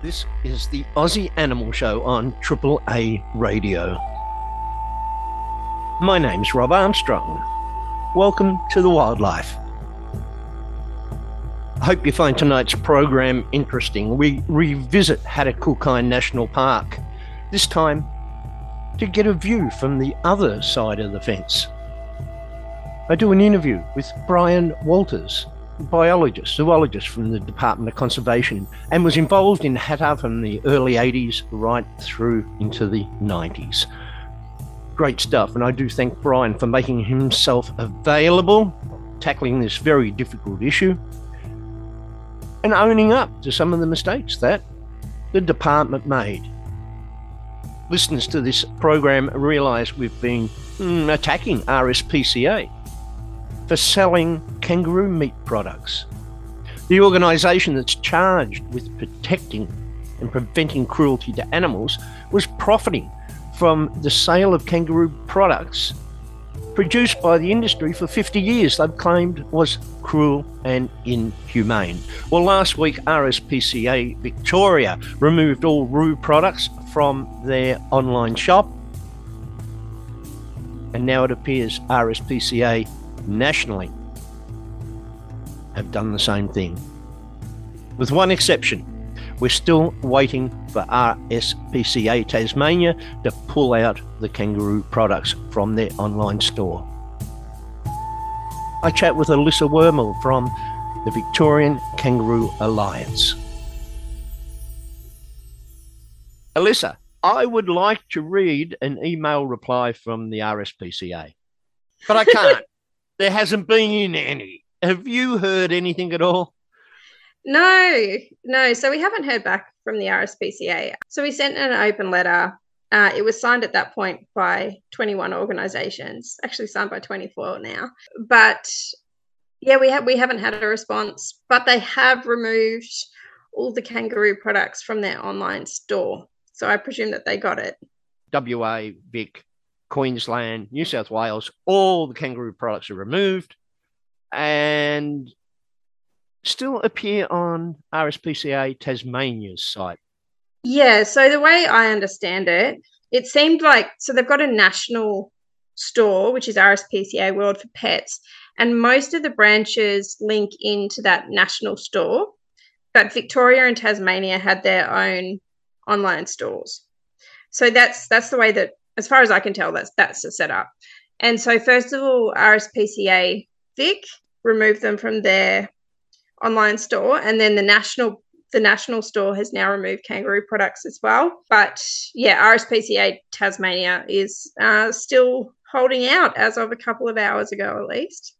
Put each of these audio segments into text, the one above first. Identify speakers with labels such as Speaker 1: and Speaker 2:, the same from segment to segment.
Speaker 1: This is the Aussie Animal Show on Triple A Radio. My name's Rob Armstrong. Welcome to the wildlife. I hope you find tonight's program interesting. We revisit Hattah National Park, this time to get a view from the other side of the fence. I do an interview with Bryan Walters, biologist, zoologist from the Department of Conservation, and was involved in Hattah from the early 80s right through into the 90s. Great stuff, and I do thank Bryan for making himself available, tackling this very difficult issue, and owning up to some of the mistakes that the department made. Listeners to this program realise we've been mm, attacking RSPCA for selling kangaroo meat products. The organisation that's charged with protecting and preventing cruelty to animals was profiting from the sale of kangaroo products produced by the industry for 50 years they've claimed was cruel and inhumane. Well, last week, RSPCA Victoria removed all ROO products from their online shop, and now it appears RSPCA nationally have done the same thing. With one exception, we're still waiting for RSPCA Tasmania to pull out the kangaroo products from their online store. I chat with Alyssa Wormel from the Victorian Kangaroo Alliance. Alyssa, I would like to read an email reply from the RSPCA, but I can't. There hasn't been any. Have you heard anything at all?
Speaker 2: No, no. So we haven't heard back from the RSPCA. So we sent an open letter. Uh, it was signed at that point by 21 organisations, actually signed by 24 now. But yeah, we have we haven't had a response. But they have removed all the kangaroo products from their online store. So I presume that they got it.
Speaker 1: WA, Vic, Queensland, New South Wales, all the kangaroo products are removed and still appear on RSPCA Tasmania's site.
Speaker 2: Yeah, so the way I understand it, it seemed like so they've got a national store, which is RSPCA World for Pets, and most of the branches link into that national store. But Victoria and Tasmania had their own online stores. So that's that's the way that as far as I can tell, that's that's the setup. And so, first of all, RSPCA Vic removed them from their online store, and then the national the national store has now removed kangaroo products as well. But yeah, RSPCA Tasmania is uh, still holding out as of a couple of hours ago, at least.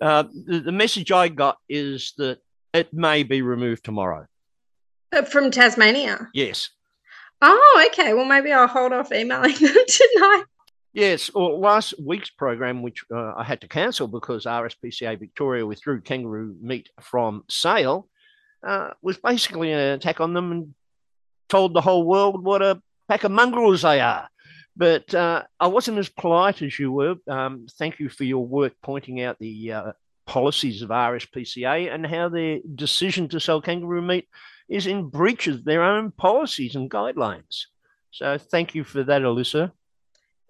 Speaker 1: Uh, the, the, message I got is that it may be removed tomorrow.
Speaker 2: Uh, from Tasmania?
Speaker 1: Yes.
Speaker 2: Oh, okay. Well, maybe I'll hold off emailing them tonight.
Speaker 1: Yes, well, last week's program, which uh, I had to cancel because RSPCA Victoria withdrew kangaroo meat from sale, uh, was basically an attack on them and told the whole world what a pack of mongrels they are. But uh, I wasn't as polite as you were. Um, thank you for your work pointing out the uh, policies of RSPCA and how their decision to sell kangaroo meat is in breach of their own policies and guidelines. So thank you for that, Alyssa.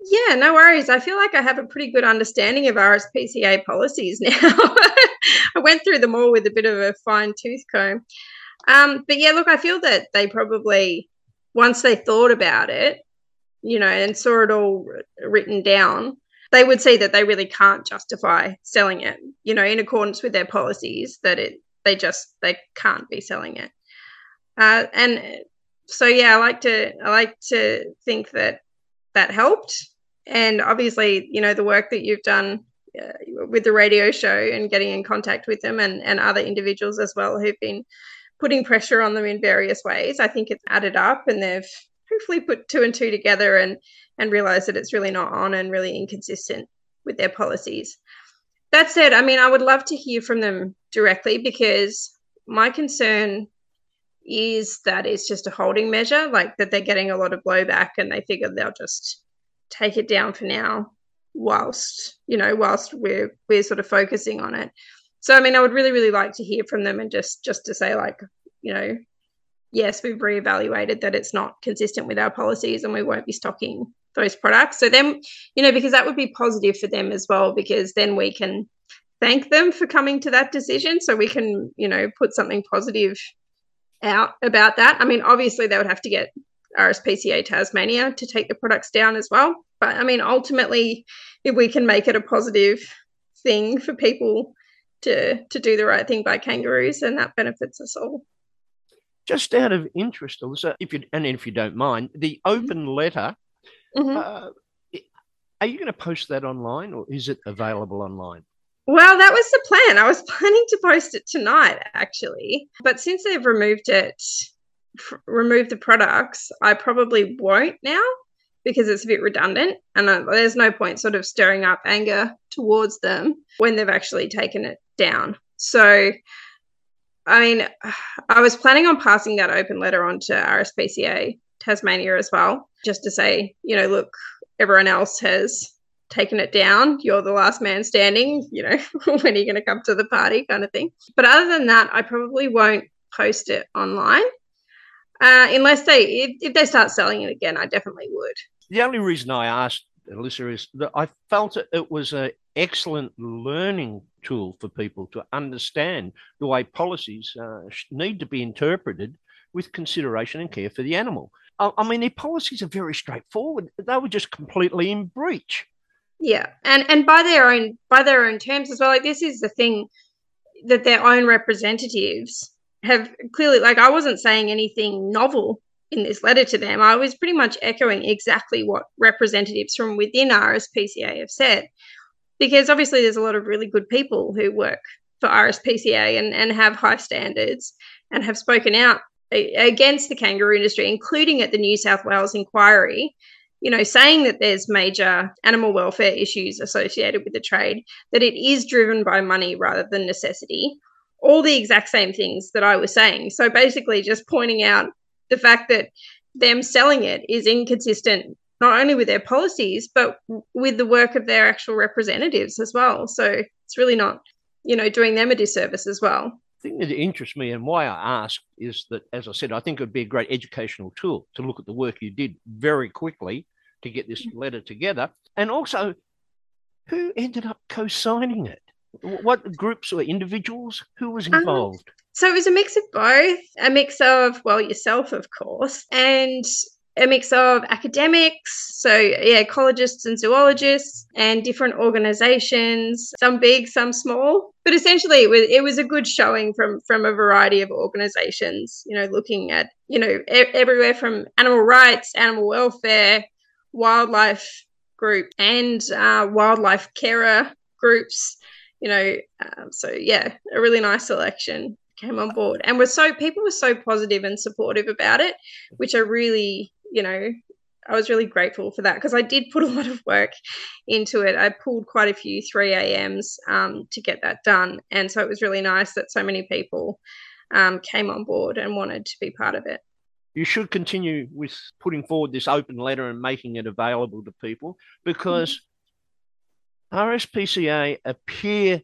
Speaker 2: Yeah, no worries. I feel like I have a pretty good understanding of RSPCA policies now. I went through them all with a bit of a fine tooth comb. Um, but yeah, look, I feel that they probably, once they thought about it, you know, and saw it all written down, they would see that they really can't justify selling it, you know, in accordance with their policies, that it, they just, they can't be selling it. Uh, and so yeah, I like to I like to think that that helped. And obviously, you know, the work that you've done uh, with the radio show and getting in contact with them and, and other individuals as well who've been putting pressure on them in various ways. I think it's added up and they've hopefully put two and two together and and realized that it's really not on and really inconsistent with their policies. That said, I mean, I would love to hear from them directly because my concern is that it's just a holding measure, like that they're getting a lot of blowback and they figure they'll just take it down for now whilst, you know, whilst we're we're sort of focusing on it. So I mean I would really, really like to hear from them and just just to say like, you know, yes, we've reevaluated that it's not consistent with our policies and we won't be stocking those products. So then, you know, because that would be positive for them as well, because then we can thank them for coming to that decision. So we can, you know, put something positive out about that. I mean, obviously they would have to get RSPCA Tasmania to take the products down as well. But I mean, ultimately, if we can make it a positive thing for people to to do the right thing by kangaroos, then that benefits us all.
Speaker 1: Just out of interest, Alyssa, if you and if you don't mind, the open letter. Mm-hmm. Uh, are you going to post that online, or is it available online?
Speaker 2: Well, that was the plan. I was planning to post it tonight, actually, but since they've removed it, f- removed the products, I probably won't now because it's a bit redundant, and uh, there's no point sort of stirring up anger towards them when they've actually taken it down. So I mean, I was planning on passing that open letter on to RSPCA Tasmania as well, just to say, you know, look, everyone else has taken it down. You're the last man standing, you know, when are you going to come to the party kind of thing. But other than that, I probably won't post it online. Uh, unless they, if, if they start selling it again, I definitely would.
Speaker 1: The only reason I asked Alyssa is that I felt it was an excellent learning tool for people to understand the way policies uh, need to be interpreted with consideration and care for the animal. I, I mean, their policies are very straightforward. They were just completely in breach.
Speaker 2: Yeah, and and by their own by their own terms as well. Like this is the thing that their own representatives have clearly. Like I wasn't saying anything novel in this letter to them. I was pretty much echoing exactly what representatives from within RSPCA have said because obviously there's a lot of really good people who work for RSPCA and, and have high standards and have spoken out against the kangaroo industry, including at the New South Wales inquiry, you know, saying that there's major animal welfare issues associated with the trade, that it is driven by money rather than necessity. All the exact same things that I was saying. So basically, just pointing out the fact that them selling it is inconsistent not only with their policies but with the work of their actual representatives as well so it's really not you know doing them a disservice as well
Speaker 1: thing that interests me and why I ask is that, as I said, I think it would be a great educational tool to look at the work you did very quickly to get this letter together. And also, who ended up co signing it? What groups or individuals? Who was um, involved? Um,
Speaker 2: so it was a mix of both, a mix of, well, yourself, of course, and a mix of academics, so yeah, ecologists and zoologists, and different organisations, some big, some small. But essentially, it was, it was a good showing from from a variety of organisations. You know, looking at you know e- everywhere from animal rights, animal welfare, wildlife group, and uh, wildlife carer groups. You know, um, so yeah, a really nice selection came on board and were so people were so positive and supportive about it which i really you know, I was really grateful for that because I did put a lot of work into it. I pulled quite a few 3 a.m.s um, to get that done. And so it was really nice that so many people um, came on board and wanted to be part of it.
Speaker 1: You should continue with putting forward this open letter and making it available to people because mm-hmm. RSPCA appear.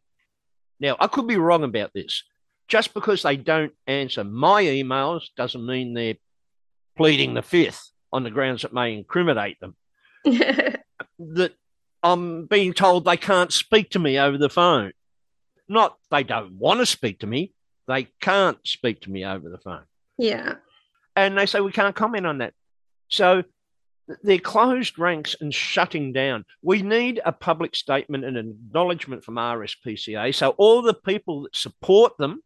Speaker 1: Now, I could be wrong about this. Just because they don't answer my emails doesn't mean they're pleading the fifth on the grounds that may incriminate them. that I'm being told they can't speak to me over the phone. Not they don't want to speak to me, they can't speak to me over the phone.
Speaker 2: Yeah.
Speaker 1: And they say we can't comment on that. So they're closed ranks and shutting down. We need a public statement and an acknowledgement from RSPCA. So all the people that support them,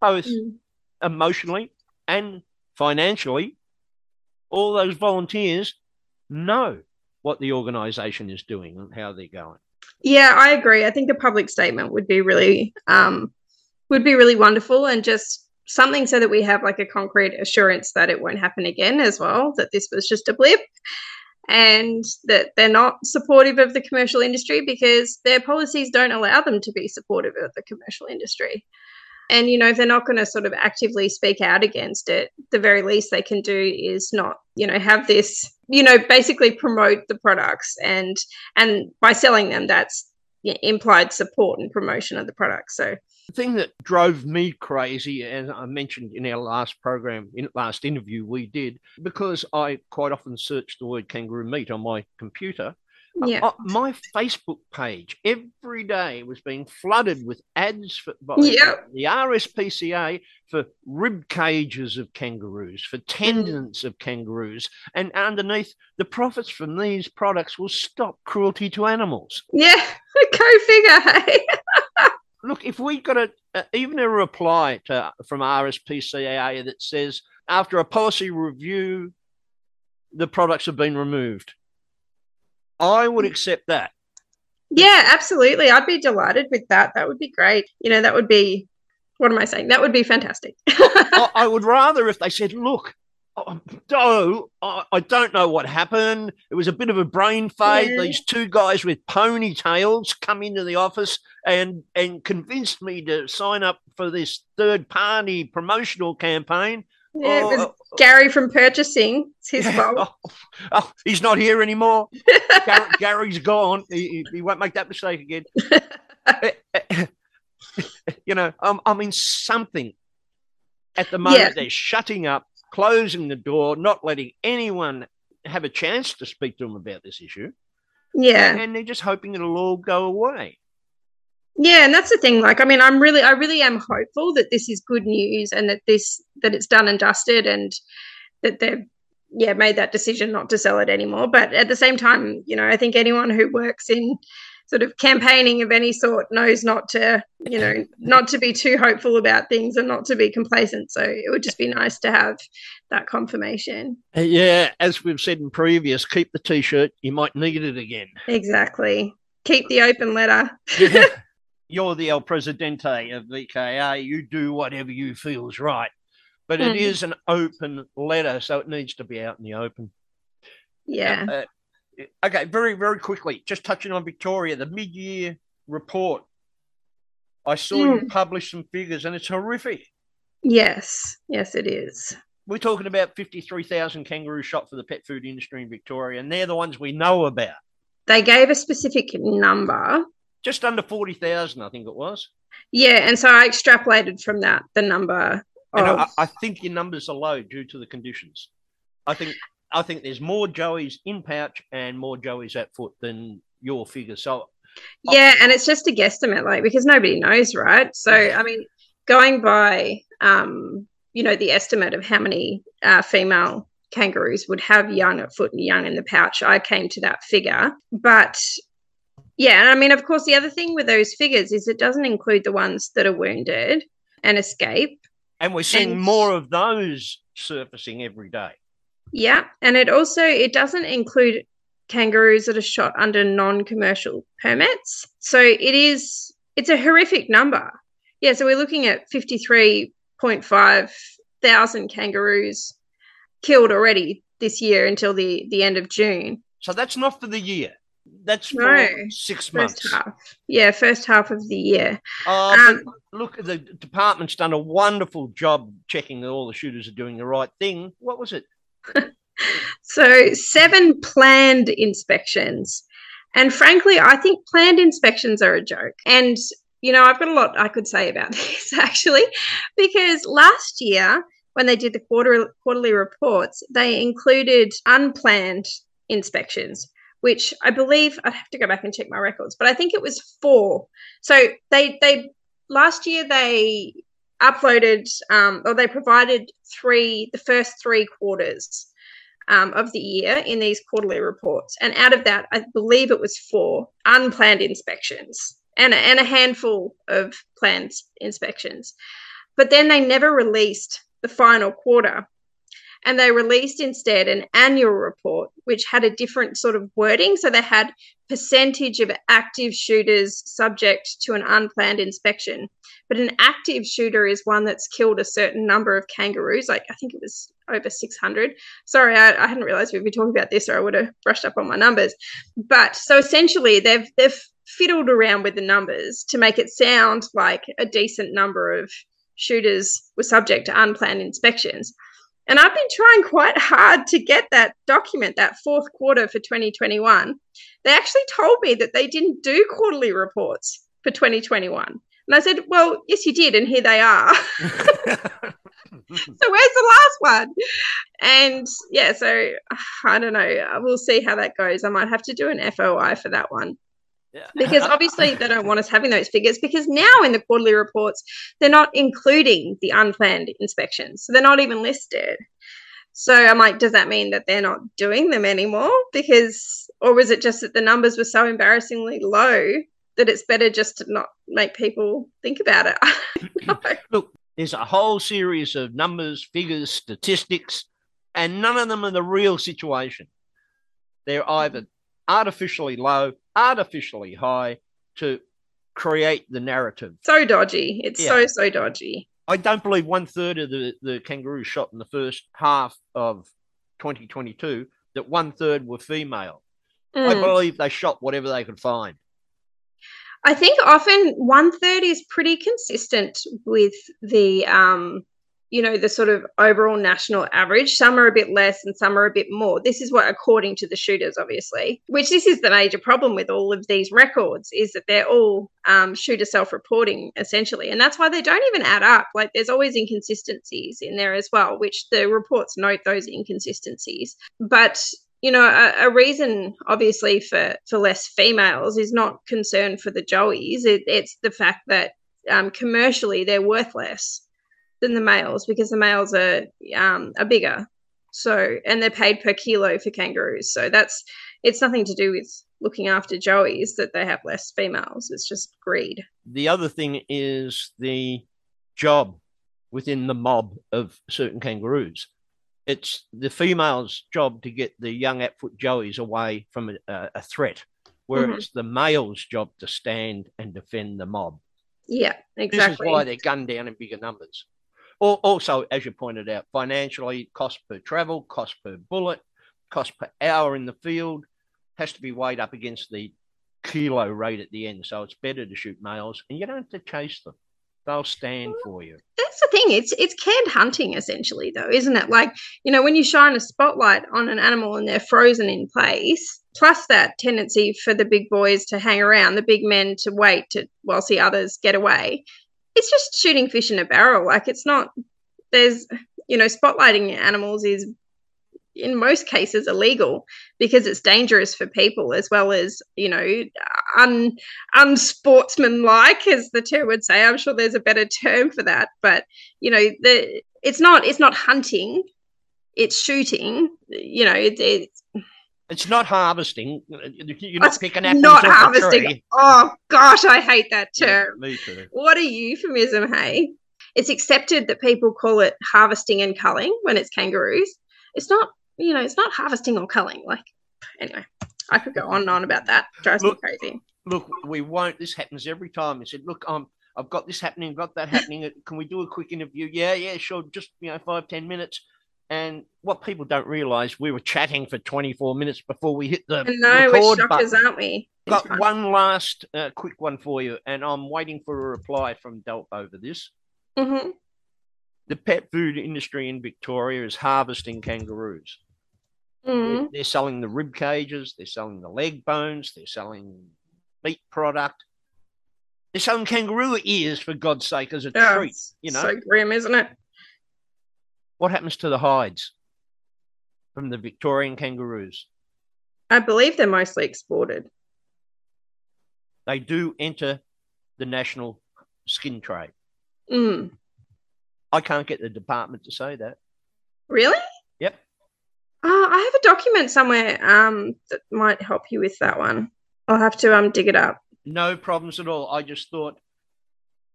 Speaker 1: both mm. emotionally and financially, all those volunteers know what the organisation is doing and how they're going.
Speaker 2: Yeah, I agree. I think a public statement would be really um, would be really wonderful, and just something so that we have like a concrete assurance that it won't happen again as well. That this was just a blip, and that they're not supportive of the commercial industry because their policies don't allow them to be supportive of the commercial industry. And, you know, if they're not going to sort of actively speak out against it, the very least they can do is not, you know, have this, you know, basically promote the products and, and by selling them, that's implied support and promotion of the products. So
Speaker 1: The thing that drove me crazy, as I mentioned in our last program, in last interview we did, because I quite often search the word kangaroo meat on my computer,
Speaker 2: Yeah.
Speaker 1: uh, my Facebook page every day was being flooded with ads for
Speaker 2: Yep.
Speaker 1: the RSPCA for rib cages of kangaroos, for tendons of kangaroos, and underneath the profits from these products will stop cruelty to animals.
Speaker 2: Yeah. Go figure. Hey.
Speaker 1: Look, if we got a, a even a reply to, from RSPCA that says after a policy review, the products have been removed, I would accept that.
Speaker 2: Yeah, absolutely. I'd be delighted with that. That would be great. You know, that would be what am I saying? That would be fantastic.
Speaker 1: I, I would rather if they said, look, oh, oh, I, I don't know what happened. It was a bit of a brain fade.
Speaker 2: Yeah.
Speaker 1: These two guys with ponytails come into the office and and convinced me to sign up for this third party promotional campaign.
Speaker 2: Yeah, oh, it was
Speaker 1: oh, oh,
Speaker 2: Gary from purchasing. It's his
Speaker 1: yeah,
Speaker 2: fault.
Speaker 1: oh, oh, he's not here anymore. Gar- Gary's gone. He, he- won't make that mistake again. you know, I'm, I mean, something at the moment
Speaker 2: Yeah.
Speaker 1: they're shutting up, closing the door, not letting anyone have a chance to speak to them about this issue,
Speaker 2: Yeah.
Speaker 1: and they're just hoping it'll all go away.
Speaker 2: Yeah, and that's the thing. Like, I mean, I'm really, I really am hopeful that this is good news and that this, that it's done and dusted and that they've, yeah, made that decision not to sell it anymore. But at the same time, you know, I think anyone who works in sort of campaigning of any sort knows not to, you know, not to be too hopeful about things and not to be complacent. So it would just be nice to have that confirmation.
Speaker 1: Yeah, as we've said in previous, keep the t-shirt. You might need it again.
Speaker 2: Exactly. Keep the open letter.
Speaker 1: Yeah. You're the El Presidente of VKA. You do whatever you feel's right. But it
Speaker 2: Mhm.
Speaker 1: is an open letter, so it needs to be out in the open.
Speaker 2: Yeah.
Speaker 1: Uh, okay, very, very quickly, just touching on Victoria, the mid year report. I saw you publish some figures and it's horrific.
Speaker 2: Yes. Yes, it is.
Speaker 1: We're talking about 53,000 kangaroos shot for the pet food industry in Victoria, and they're the ones we know about.
Speaker 2: They gave a specific number.
Speaker 1: Just under 40,000, I think it was.
Speaker 2: Yeah, and so I extrapolated from that the number of
Speaker 1: I, I think your numbers are low due to the conditions. I think I think there's more joeys in pouch and more joeys at foot than your figure. So
Speaker 2: yeah, and it's just a guesstimate, like because nobody knows, right? So I mean, going by um, you know, the estimate of how many uh, female kangaroos would have young at foot and young in the pouch, I came to that figure. But yeah, and I mean, of course, the other thing with those figures is it doesn't include the ones that are wounded and escape.
Speaker 1: and we're seeing
Speaker 2: And-
Speaker 1: more of those surfacing every day.
Speaker 2: Yeah, and it also it doesn't include kangaroos that are shot under non-commercial permits. So it is it's a horrific number. Yeah, so we're looking at 53.5 thousand kangaroos killed already this year until the the end of June.
Speaker 1: So that's not for the year. That's for
Speaker 2: No,
Speaker 1: six months.
Speaker 2: Half. Yeah, first half of the year.
Speaker 1: Uh,
Speaker 2: Um,
Speaker 1: look, the department's done a wonderful job checking that all the shooters are doing the right thing. What was it?
Speaker 2: So, seven planned inspections. And frankly, I think planned inspections are a joke. And, you know, I've got a lot I could say about this actually, because last year, when they did the quarter, quarterly reports, they included unplanned inspections, which I believe I'd have to go back and check my records, but I think it was four. So they, they, last year they uploaded um, or they provided three, the first three quarters um, of the year in these quarterly reports. And out of that, I believe it was four unplanned inspections and, a, and a handful of planned inspections. But then they never released the final quarter. And they released instead an annual report, which had a different sort of wording. So they had percentage of active shooters subject to an unplanned inspection. But an active shooter is one that's killed a certain number of kangaroos. Like I think it was over 600. Sorry, I, I hadn't realized we'd be talking about this, or I would have brushed up on my numbers. But so essentially, they've they've fiddled around with the numbers to make it sound like a decent number of shooters were subject to unplanned inspections. And I've been trying quite hard to get that document, that fourth quarter for 2021. They actually told me that they didn't do quarterly reports for 2021. And I said, Well, yes, you did. And here they are. so where's the last one? And yeah, so I don't know. We'll see how that goes. I might have to do an FOI for that one. Yeah. Because obviously they don't want us having those figures because now in the quarterly reports, they're not including the unplanned inspections. So they're not even listed. So I'm like, does that mean that they're not doing them anymore? Because, or was it just that the numbers were so embarrassingly low that it's better just to not make people think about it?
Speaker 1: Look, there's a whole series of numbers, figures, statistics, and none of them are the real situation. They're either artificially low, artificially high to create the narrative.
Speaker 2: So dodgy. It's yeah. so, so dodgy.
Speaker 1: I don't believe one third of the, the kangaroos shot in the first half of 2022 that one third were female. Mm. I believe they shot whatever they could find.
Speaker 2: I think often one third is pretty consistent with the um, you know, the sort of overall national average. Some are a bit less and some are a bit more. This is what, according to the shooters, obviously, which this is the major problem with all of these records is that they're all um, shooter self reporting essentially. And that's why they don't even add up. Like there's always inconsistencies in there as well, which the reports note those inconsistencies. But you know, a, a, reason obviously for for less females is not concern for the joeys. It, it's the fact that um, commercially they're worth less than the males because the males are um, are bigger. So and they're paid per kilo for kangaroos. So that's it's nothing to do with looking after joeys that they have less females. It's just greed.
Speaker 1: The other thing is the job within the mob of certain kangaroos. It's the female's job to get the young Atfoot joeys away from a, a threat, whereas mm-hmm. it's the male's job to stand and defend the mob.
Speaker 2: Yeah, exactly.
Speaker 1: This is why they're gunned down in bigger numbers. Also, as you pointed out, financially, cost per travel, cost per bullet, cost per hour in the field has to be weighed up against the kilo rate at the end. So it's better to shoot males, and you don't have to chase them; they'll stand for you.
Speaker 2: That's the thing. It's it's canned hunting essentially, though, isn't it? Like you know, when you shine a spotlight on an animal and they're frozen in place, plus that tendency for the big boys to hang around, the big men to wait to while see others get away it's just shooting fish in a barrel. Like it's not there's you know spotlighting animals is in most cases illegal because it's dangerous for people as well as you know un unsportsmanlike as the term would say. I'm sure there's a better term for that. But you know the it's not it's not hunting. It's shooting. You know it, it's
Speaker 1: it's not harvesting. You're not picking apples not off harvesting. tree.
Speaker 2: Oh gosh, I hate that term.
Speaker 1: Yeah, me too.
Speaker 2: What a euphemism, hey? It's accepted that people call it harvesting and culling when it's kangaroos. It's not, you know, it's not harvesting or culling. Like, anyway, I could go on and on about that. It drives look, me crazy.
Speaker 1: Look, we won't. This happens every time. He said, "Look, um, I've got this happening, got that happening. Can we do a quick interview? Yeah, yeah, sure. Just you know, five, ten minutes." And what people don't realize, we were chatting for 24 minutes before we hit the
Speaker 2: no, record we're shockers, aren't we?
Speaker 1: Got fun. one last uh, quick one for you, and I'm waiting for a reply from DELWP over this.
Speaker 2: Mm-hmm.
Speaker 1: The pet food industry in Victoria is harvesting kangaroos.
Speaker 2: Mm-hmm.
Speaker 1: They're, they're selling the rib cages, they're selling the leg bones, they're selling meat product. They're selling kangaroo ears for God's sake as a treat. You know,
Speaker 2: so grim, isn't it?
Speaker 1: What happens to the hides from the Victorian kangaroos?
Speaker 2: I believe they're mostly exported.
Speaker 1: They do enter the national skin trade.
Speaker 2: Mm.
Speaker 1: I can't get the department to say that.
Speaker 2: Really?
Speaker 1: Yep.
Speaker 2: Uh, I have a document somewhere um, that might help you with that one. I'll have to um, dig it up.
Speaker 1: No problems at all. I just thought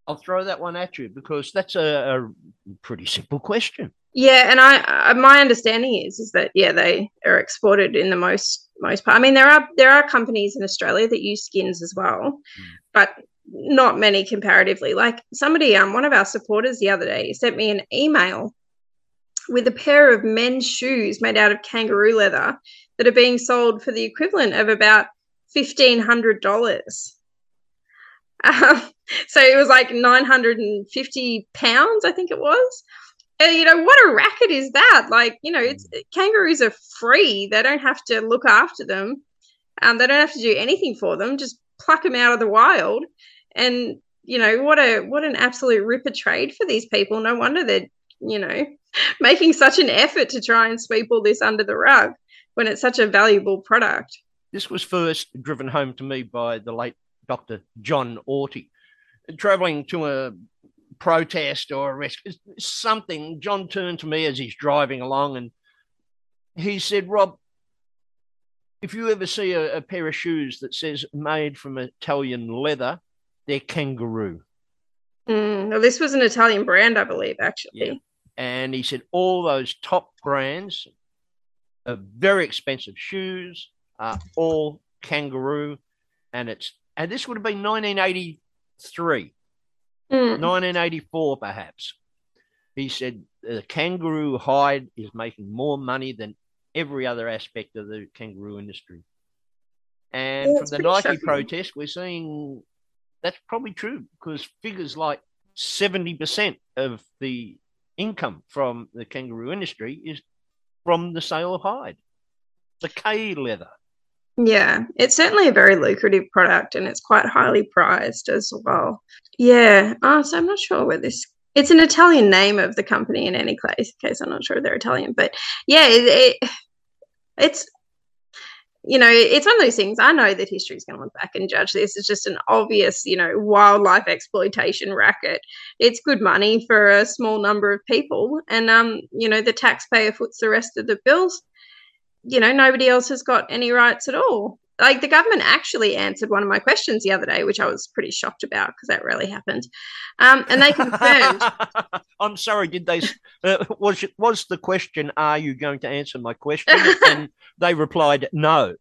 Speaker 1: I'll throw that one at you because that's a, a pretty simple question.
Speaker 2: Yeah, and I, uh, my understanding is is that yeah they are exported in the most most part. I mean there are there are companies in Australia that use skins as well, mm. but not many comparatively. Like somebody um one of our supporters the other day sent me an email with a pair of men's shoes made out of kangaroo leather that are being sold for the equivalent of about fifteen hundred dollars. Um, so it was like nine hundred and fifty pounds, I think it was. And, you know what a racket is that like you know it's kangaroos are free they don't have to look after them um, they don't have to do anything for them just pluck them out of the wild and you know, what a what an absolute ripper trade for these people. No wonder they're, you know, making such an effort to try and sweep all this under the rug when it's such a valuable product.
Speaker 1: This was first driven home to me by the late Dr. John Auty. Traveling to a protest or a rescue, something, John turned to me as he's driving along and he said, Rob, if you ever see a, a pair of shoes that says made from Italian leather, they're kangaroo.
Speaker 2: Mm, well, this was an Italian brand, I believe, actually. Yeah.
Speaker 1: And he said all those top brands of very expensive shoes are all kangaroo. And it's and this would have been 1983, mm. 1984, perhaps. He said the kangaroo hide is making more money than every other aspect of the kangaroo industry. And yeah, from the Nike shocking. protest, we're seeing that's probably true because figures like 70% of the income from the kangaroo industry is from the sale of hide, the K leather.
Speaker 2: Yeah, it's certainly a very lucrative product and it's quite highly prized as well. Yeah. Oh, so I'm not sure where this it's an Italian name of the company in any case. case I'm not sure they're Italian, but yeah, it, it, it's you know, it's one of those things. I know that history is going to look back and judge this as just an obvious, you know, wildlife exploitation racket. It's good money for a small number of people, and um, you know, the taxpayer foots the rest of the bills. You know, nobody else has got any rights at all. Like the government actually answered one of my questions the other day, which I was pretty shocked about because that rarely happened. Um, and they confirmed.
Speaker 1: I'm sorry. Did they? Uh, was was the question? Are you going to answer my question? and they replied, no.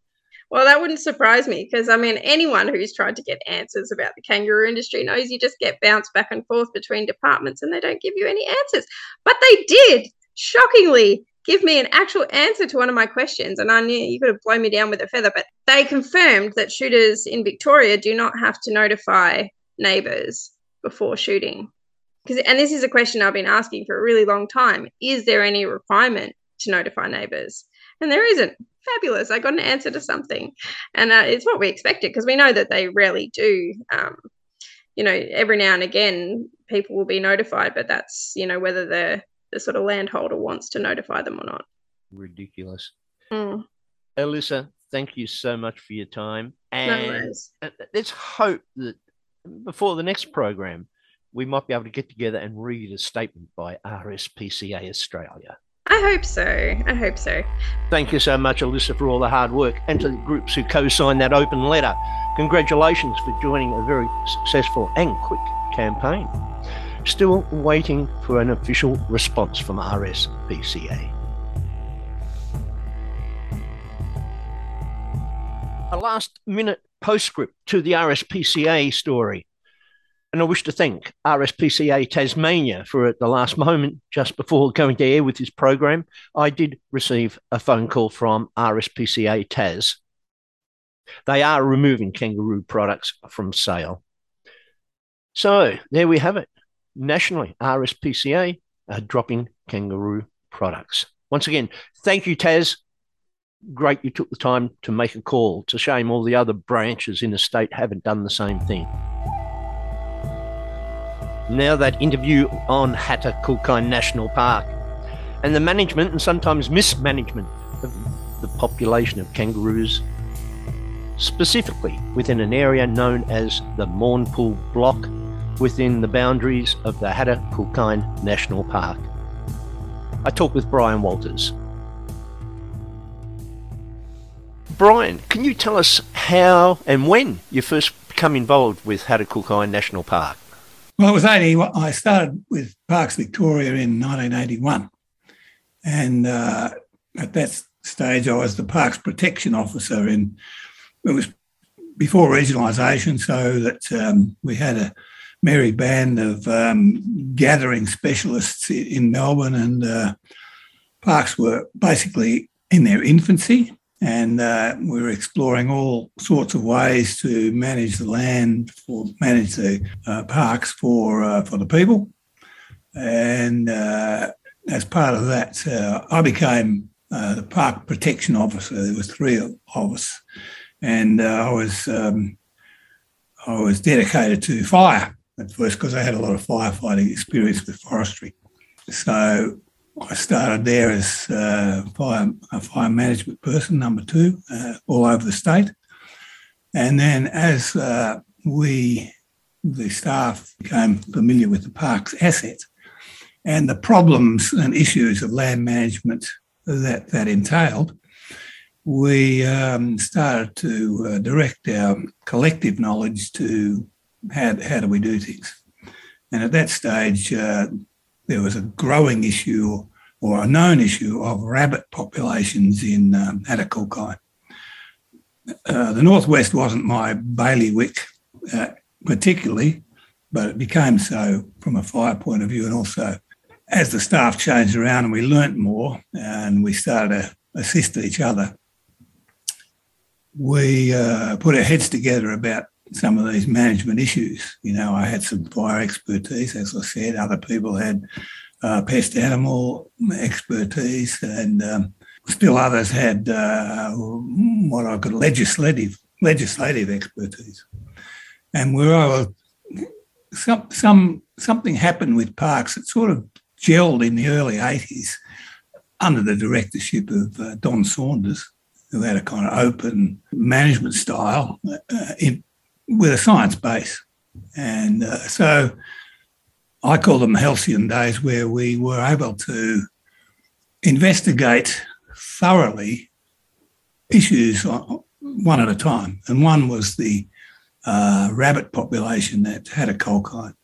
Speaker 2: Well, that wouldn't surprise me because I mean, anyone who's tried to get answers about the kangaroo industry knows you just get bounced back and forth between departments and they don't give you any answers. But they did, shockingly, give me an actual answer to one of my questions. And I knew you could have blown me down with a feather, but they confirmed that shooters in Victoria do not have to notify neighbours before shooting. Because, and this is a question I've been asking for a really long time. Is there any requirement to notify neighbours? And there isn't. Fabulous. I got an answer to something. And uh, it's what we expected because we know that they rarely do. Um, you know, every now and again, people will be notified, but that's, you know, whether the, the sort of landholder wants to notify them or not.
Speaker 1: Ridiculous.
Speaker 2: Mm.
Speaker 1: Alyssa, thank you so much for your time. And no let's hope that before the next program, we might be able to get together and read a statement by RSPCA Australia.
Speaker 2: I hope so. I hope so.
Speaker 1: Thank you so much, Alyssa, for all the hard work and to the groups who co signed that open letter. Congratulations for joining a very successful and quick campaign. Still waiting for an official response from RSPCA. A last minute postscript to the RSPCA story. And I wish to thank RSPCA Tasmania for at the last moment, just before going to air with this program, I did receive a phone call from RSPCA Tas. They are removing kangaroo products from sale. So there we have it. Nationally, RSPCA are uh, dropping kangaroo products. Once again, thank you, Tas. Great you took the time to make a call. It's a shame all the other branches in the state haven't done the same thing. Now, that interview on Hattah Kulkyne National Park and the management and sometimes mismanagement of the population of kangaroos, specifically within an area known as the Mournpool Block within the boundaries of the Hattah Kulkyne National Park. I talked with Bryan Walters. Bryan, can you tell us how and when you first become involved with Hattah Kulkyne National Park?
Speaker 3: Well, it was only I started with Parks Victoria in 1981, and uh, at that stage I was the Parks Protection Officer. In it was before regionalisation, so that um, we had a merry band of um, gathering specialists in Melbourne, and uh, parks were basically in their infancy and uh, we were exploring all sorts of ways to manage the land, for manage the uh, parks for uh, for the people. And uh, as part of that, uh, I became the park protection officer. There was three of us, and I was um, I was dedicated to fire at first because I had a lot of firefighting experience with forestry. So I started there as uh, fire, a fire management person, number two, uh, all over the state. And then as uh, we, the staff, became familiar with the park's assets and the problems and issues of land management that that entailed, we um, started to uh, direct our collective knowledge to how, how do we do things. And at that stage, uh, there was a growing issue or a known issue of rabbit populations in um, Hattah Kulkyne. Uh, the Northwest wasn't my bailiwick uh, particularly, but it became so from a fire point of view. And also, as the staff changed around and we learnt more and we started to assist each other, we uh, put our heads together about some of these management issues. You know, I had some fire expertise, as I said. Other people had uh, pest animal expertise, and um, still others had uh, what I could legislative legislative expertise. And where I was, some some something happened with parks. It sort of gelled in the early '80s under the directorship of uh, Don Saunders, who had a kind of open management style uh, in, with a science base. And uh, so I call them halcyon days where we were able to investigate thoroughly issues one at a time. And one was the uh, rabbit population that Hattah Kulkyne.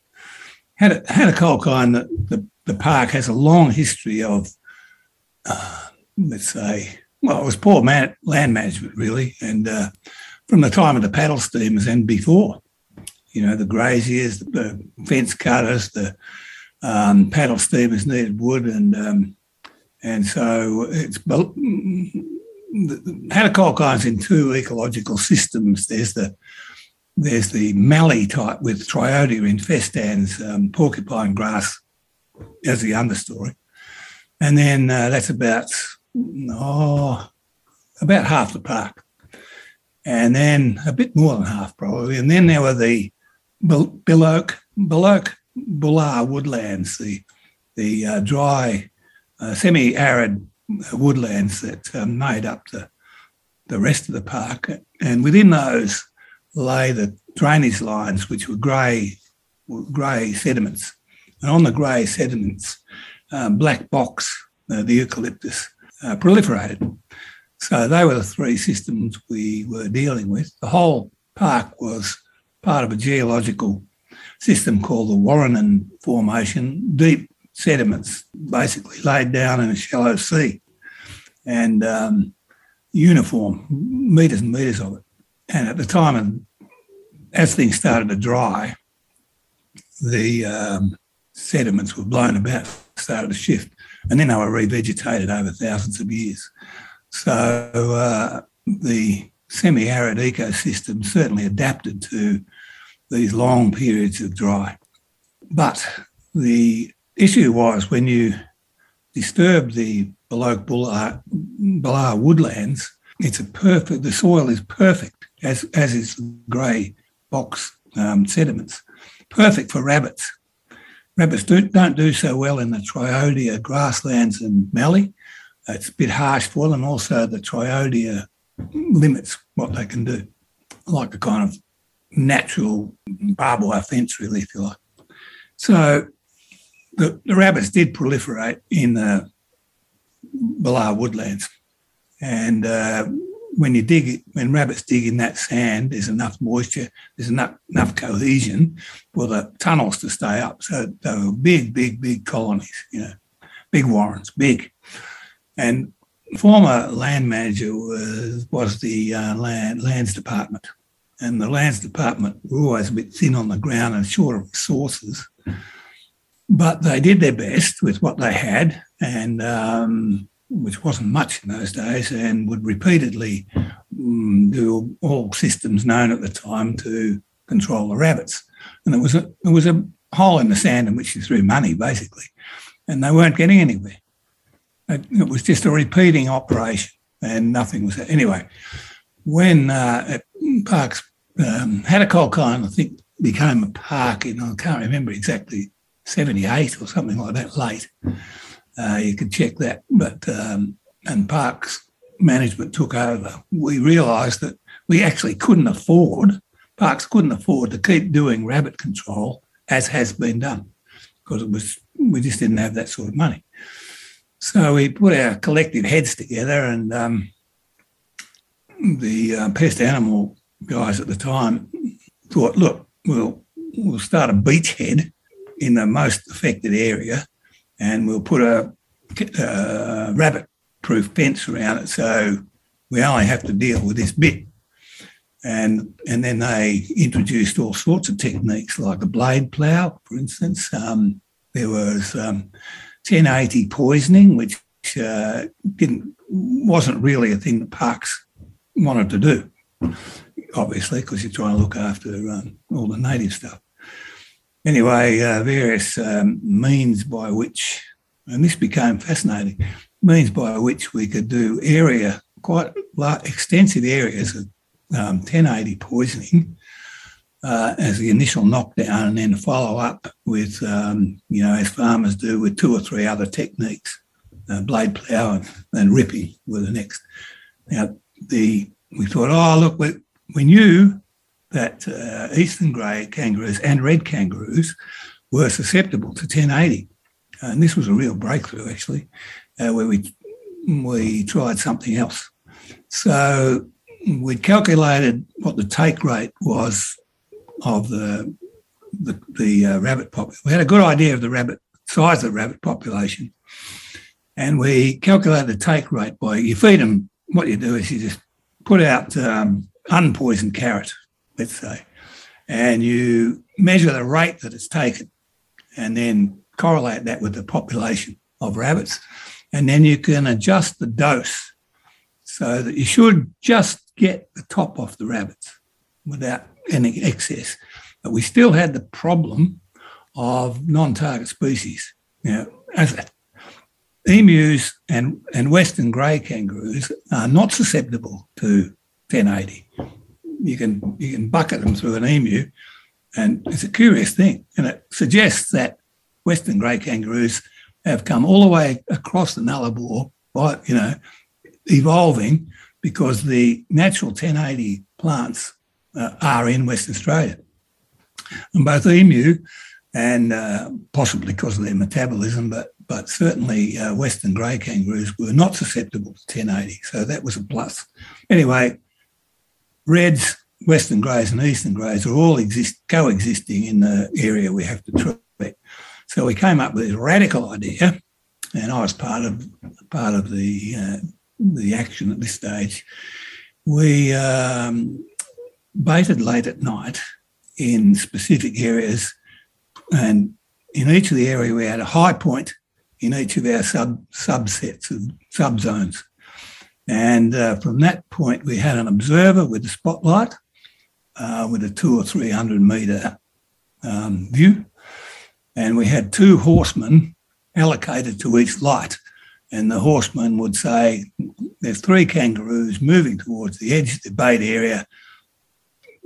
Speaker 3: Had a, Hattah Kulkyne, the, the, the park has a long history of, uh, let's say, well, it was poor man, land management, really. And uh, from the time of the paddle steamers and before. You know, the graziers, the fence cutters, the um, paddle steamers needed wood, and um, and so it's Hattah Kulkyne's in two ecological systems. There's the there's the mallee type with Triodia infestans, um, porcupine grass as the understory, and then uh, that's about oh about half the park and then a bit more than half probably. And then there were the Billoak, Billoak Bulla woodlands, the the uh, dry, uh, semi-arid woodlands that uh, made up the the rest of the park. And within those lay the drainage lines, which were grey grey sediments. And on the grey sediments, um, black box, uh, the eucalyptus, uh, proliferated. So they were the three systems we were dealing with. The whole park was part of a geological system called the Woorinen Formation, deep sediments basically laid down in a shallow sea and um, uniform, metres and metres of it. And at the time, as things started to dry, the um, sediments were blown about, started to shift, and then they were revegetated over thousands of years. So uh, the semi-arid ecosystem certainly adapted to these long periods of dry. But the issue was when you disturb the Billoak Bulla, woodlands, it's a perfect, the soil is perfect, as, as is grey box um, sediments, perfect for rabbits. Rabbits do, don't do so well in the Triodia grasslands and mallee, it's a bit harsh for them. Also, the triodia limits what they can do, like a kind of natural barbed wire fence, really, if you like. So the, the rabbits did proliferate in the Bulla woodlands. And uh, when you dig, when rabbits dig in that sand, there's enough moisture, there's enough, enough cohesion for the tunnels to stay up. So they were big, big, big colonies, you know, big warrens, big. And former land manager was, was the uh, land, lands department. And the lands department were always a bit thin on the ground and short of resources. But they did their best with what they had, and um, which wasn't much in those days, and would repeatedly um, do all systems known at the time to control the rabbits. And there was a there was a hole in the sand in which you threw money, basically, and they weren't getting anywhere. It was just a repeating operation and nothing was. Anyway, when uh, Parks um, Hattah Kulkyne, I think became a park in, I can't remember exactly, 78 or something like that, late. Uh, you could check that. But, um, and parks management took over. We realised that we actually couldn't afford, parks couldn't afford to keep doing rabbit control as has been done because it was, we just didn't have that sort of money. So we put our collective heads together and um, the uh, pest animal guys at the time thought, look, we'll we'll start a beachhead in the most affected area, and we'll put a, a rabbit-proof fence around it, so we only have to deal with this bit. And and then they introduced all sorts of techniques, like a blade plough, for instance. Um, there was um, 1080 poisoning, which uh, didn't wasn't really a thing that parks wanted to do, obviously, because you're trying to look after um, all the native stuff. Anyway, uh, various um, means by which, and this became fascinating, means by which we could do area, quite large, extensive areas of um, 1080 poisoning uh, as the initial knockdown and then follow up with, um, you know, as farmers do with two or three other techniques, uh, blade plough and, and ripping were the next. Now, the we thought, oh, look, we, we knew that uh, eastern grey kangaroos and red kangaroos were susceptible to 1080. And this was a real breakthrough, actually, uh, where we, we tried something else. So we calculated what the take rate was of the the, the uh, rabbit population. We had a good idea of the rabbit size of the rabbit population, and we calculated the take rate by you feed them. What you do is you just put out um, unpoisoned carrot, let's say, and you measure the rate that it's taken, and then correlate that with the population of rabbits, and then you can adjust the dose so that you should just get the top off the rabbits without any excess. But we still had the problem of non-target species. Know, as emus and, and western grey kangaroos are not susceptible to 1080. You can you can bucket them through an emu, and it's a curious thing, and it suggests that western grey kangaroos have come all the way across the Nullarbor by you know evolving because the natural 1080 plants uh, are in Western Australia. And both emu and uh, possibly because of their metabolism, but but certainly uh, Western grey kangaroos were not susceptible to 1080. So that was a plus. Anyway, reds, Western greys, and Eastern greys are all exist, coexisting in the area we have to treat. So we came up with this radical idea, and I was part of part of the uh, the action at this stage. We um, baited late at night in specific areas, and in each of the area we had a high point in each of our sub subsets of subzones. And uh, from that point, we had an observer with a spotlight uh, with a two or 300 metre um, view. And we had two horsemen allocated to each light. And the horseman would say, There's three kangaroos moving towards the edge of the bait area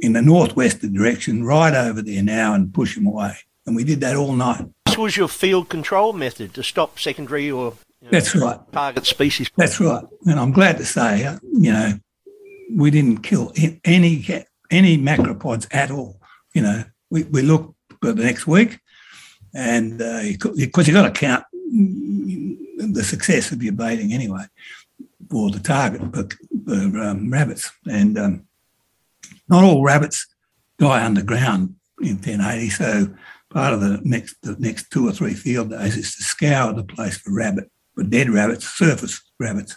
Speaker 3: in the northwestern direction, right over there now, and push them away. And we did that all night
Speaker 1: this was your field control method to stop secondary or
Speaker 3: you know, that's right
Speaker 1: target species.
Speaker 3: That's right, and I'm glad to say, uh, you know, we didn't kill any any macropods at all. You know, we, we looked for the next week, and because uh, you got to count the success of your baiting anyway, for the target for, for um, rabbits, and um, not all rabbits die underground in 1080. So part of the next the next two or three field days is to scour the place for rabbit, for dead rabbits, surface rabbits,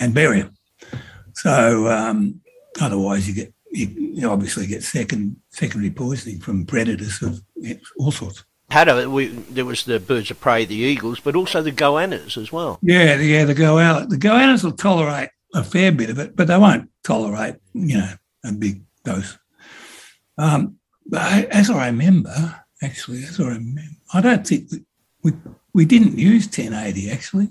Speaker 3: and bury them. So um, otherwise, you get you obviously get second secondary poisoning from predators of all sorts.
Speaker 1: Had a, we, there was the birds of prey, the eagles, but also the goannas as well.
Speaker 3: Yeah, yeah, the goannas. The goannas will tolerate a fair bit of it, but they won't tolerate you know a big dose. Um, but as I remember, actually, as I remember. I don't think we, we didn't use 1080 actually.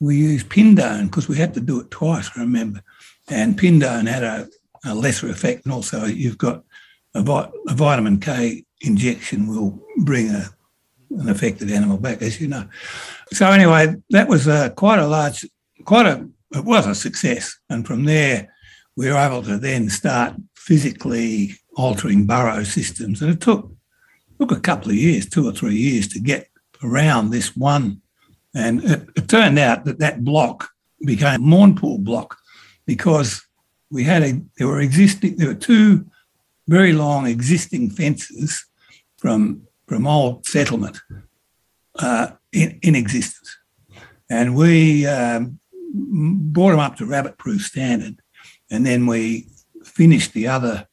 Speaker 3: We used Pindone because we had to do it twice, I remember. And Pindone had a, a lesser effect. And also, you've got a, a vitamin K injection will bring a, an affected animal back, as you know. So anyway, that was uh, quite a large, quite a, it was a success. And from there, we were able to then start physically altering burrow systems. And it took, took a couple of years, two or three years to get around this one. And it, it turned out that that block became Mournpall block because we had a, there were existing, there were two very long existing fences from, from old settlement uh, in, in existence. And we um, brought them up to rabbit proof standard. And then we finished the other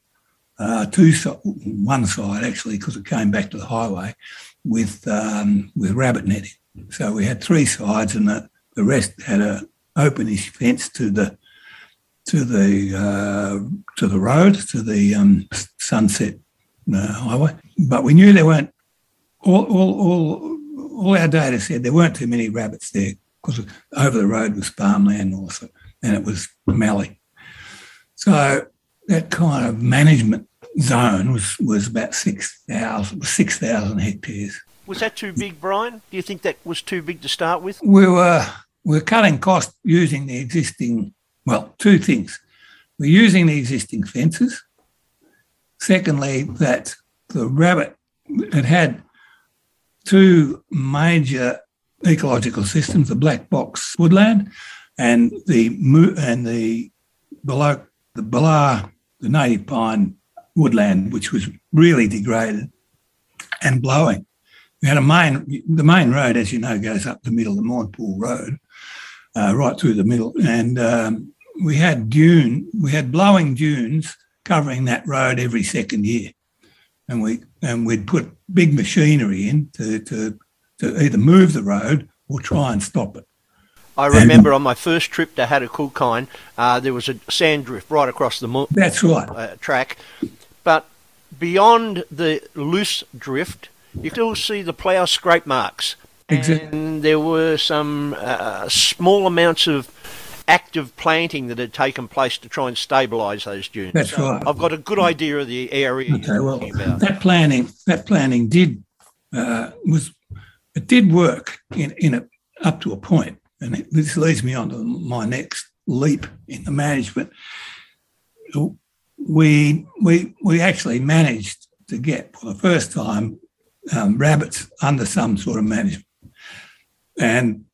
Speaker 3: uh, two, one side actually, because it came back to the highway with, um, with rabbit netting. So we had three sides and the, the rest had a openish fence to the to the uh, to the road to the um, Sunset uh, Highway. But we knew there weren't all, all all all our data said there weren't too many rabbits there because over the road was farmland also, and it was mallee. So that kind of management zone was was about six thousand six thousand hectares.
Speaker 1: Was that too big, Bryan? Do you think that was too big to start with?
Speaker 3: We were we're cutting costs using the existing, well, two things. We're using the existing fences. Secondly, that the rabbit had had two major ecological systems, the black box woodland and the and the below the below the native pine woodland, which was really degraded and blowing. We had a main the main road, as you know, goes up the middle the Mournpall Road, uh, right through the middle. And um, we had dune, we had blowing dunes covering that road every second year. And we and we'd put big machinery in to, to, to either move the road or try and stop it.
Speaker 1: I remember on my first trip to Hattah Kulkyne, uh, there was a sand drift right across the mo-
Speaker 3: that's right
Speaker 1: uh, track, but beyond the loose drift, you still see the plough scrape marks. Exactly. And there were some uh, small amounts of active planting that had taken place to try and stabilise those dunes.
Speaker 3: That's so right.
Speaker 1: I've got a good idea of the area okay, well,
Speaker 3: That planning, that planning did uh, was it did work in in a, up to a point, and this leads me on to my next leap in the management. We we we actually managed to get for the first time um, rabbits under some sort of management and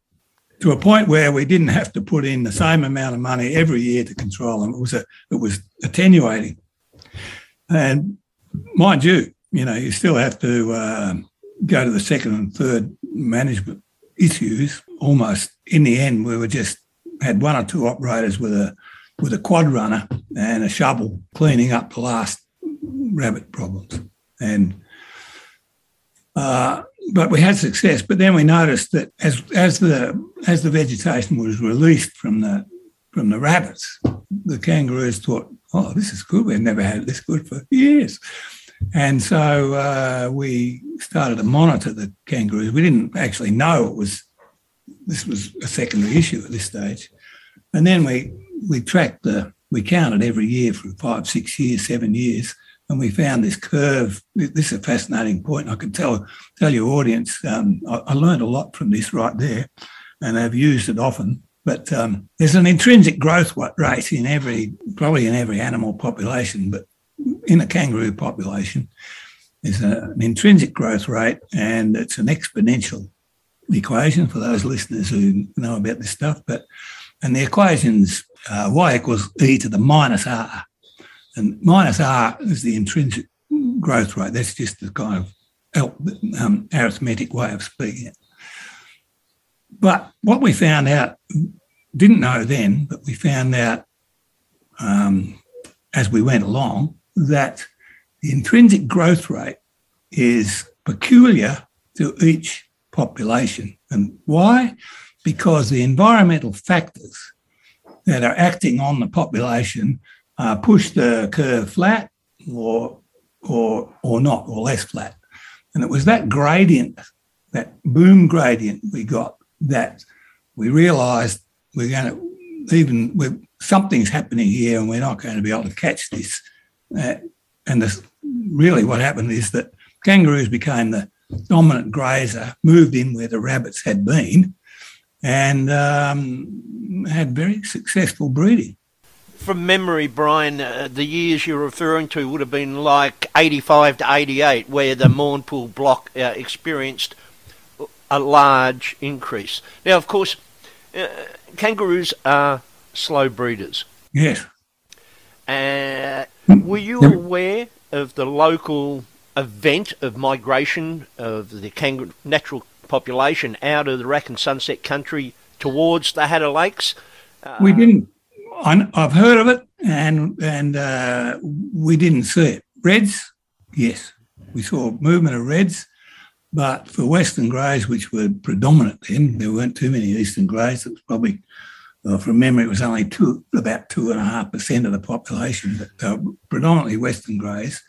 Speaker 3: to a point where we didn't have to put in the same amount of money every year to control them. It was a, it was attenuating, and mind you, you know, you still have to uh, go to the second and third management issues. Almost in the end, we were just had one or two operators with a with a quad runner and a shovel cleaning up the last rabbit problems, and uh, but we had success. But then we noticed that as as the as the vegetation was released from the from the rabbits, the kangaroos thought, "Oh, this is good. We've never had this good for years." And so uh, we started to monitor the kangaroos. We didn't actually know it was this was a secondary issue at this stage. And then we we tracked the we counted every year for five, six years, seven years, and we found this curve. This is a fascinating point. I can tell tell your audience. Um, I, I, learned a lot from this right there, and I've used it often. But um, there's an intrinsic growth rate in every, probably in every animal population, but in a kangaroo population, there's a, an intrinsic growth rate, and it's an exponential equation for those listeners who know about this stuff. But and the equation's uh, y equals e to the minus r. And minus R is the intrinsic growth rate. That's just the kind of um, arithmetic way of speaking it. But what we found out, didn't know then, but we found out um, as we went along that the intrinsic growth rate is peculiar to each population. And why? Because the environmental factors that are acting on the population uh, push the curve flat or or or not or less flat. And it was that gradient, that boom gradient we got that we realised we're going to even something's happening here and we're not going to be able to catch this. Uh, and the really what happened is that kangaroos became the dominant grazer, moved in where the rabbits had been, and um, had very successful breeding.
Speaker 1: From memory, Bryan, uh, the years you're referring to would have been like 85 to 88, where the Mournpall block uh, experienced a large increase. Now, of course, uh, kangaroos are slow breeders.
Speaker 3: Yes.
Speaker 1: Uh, were you aware of the local event of migration of the kangaroo natural population out of the Raak and Sunset country towards the Hattah Lakes?
Speaker 3: Uh, we didn't. I've heard of it, and and uh, we didn't see it. Reds, yes, we saw movement of reds, but for Western greys, which were predominant then, there weren't too many Eastern greys. It was probably, well, from memory, it was only two, about two and a half percent of the population, but uh, predominantly Western greys.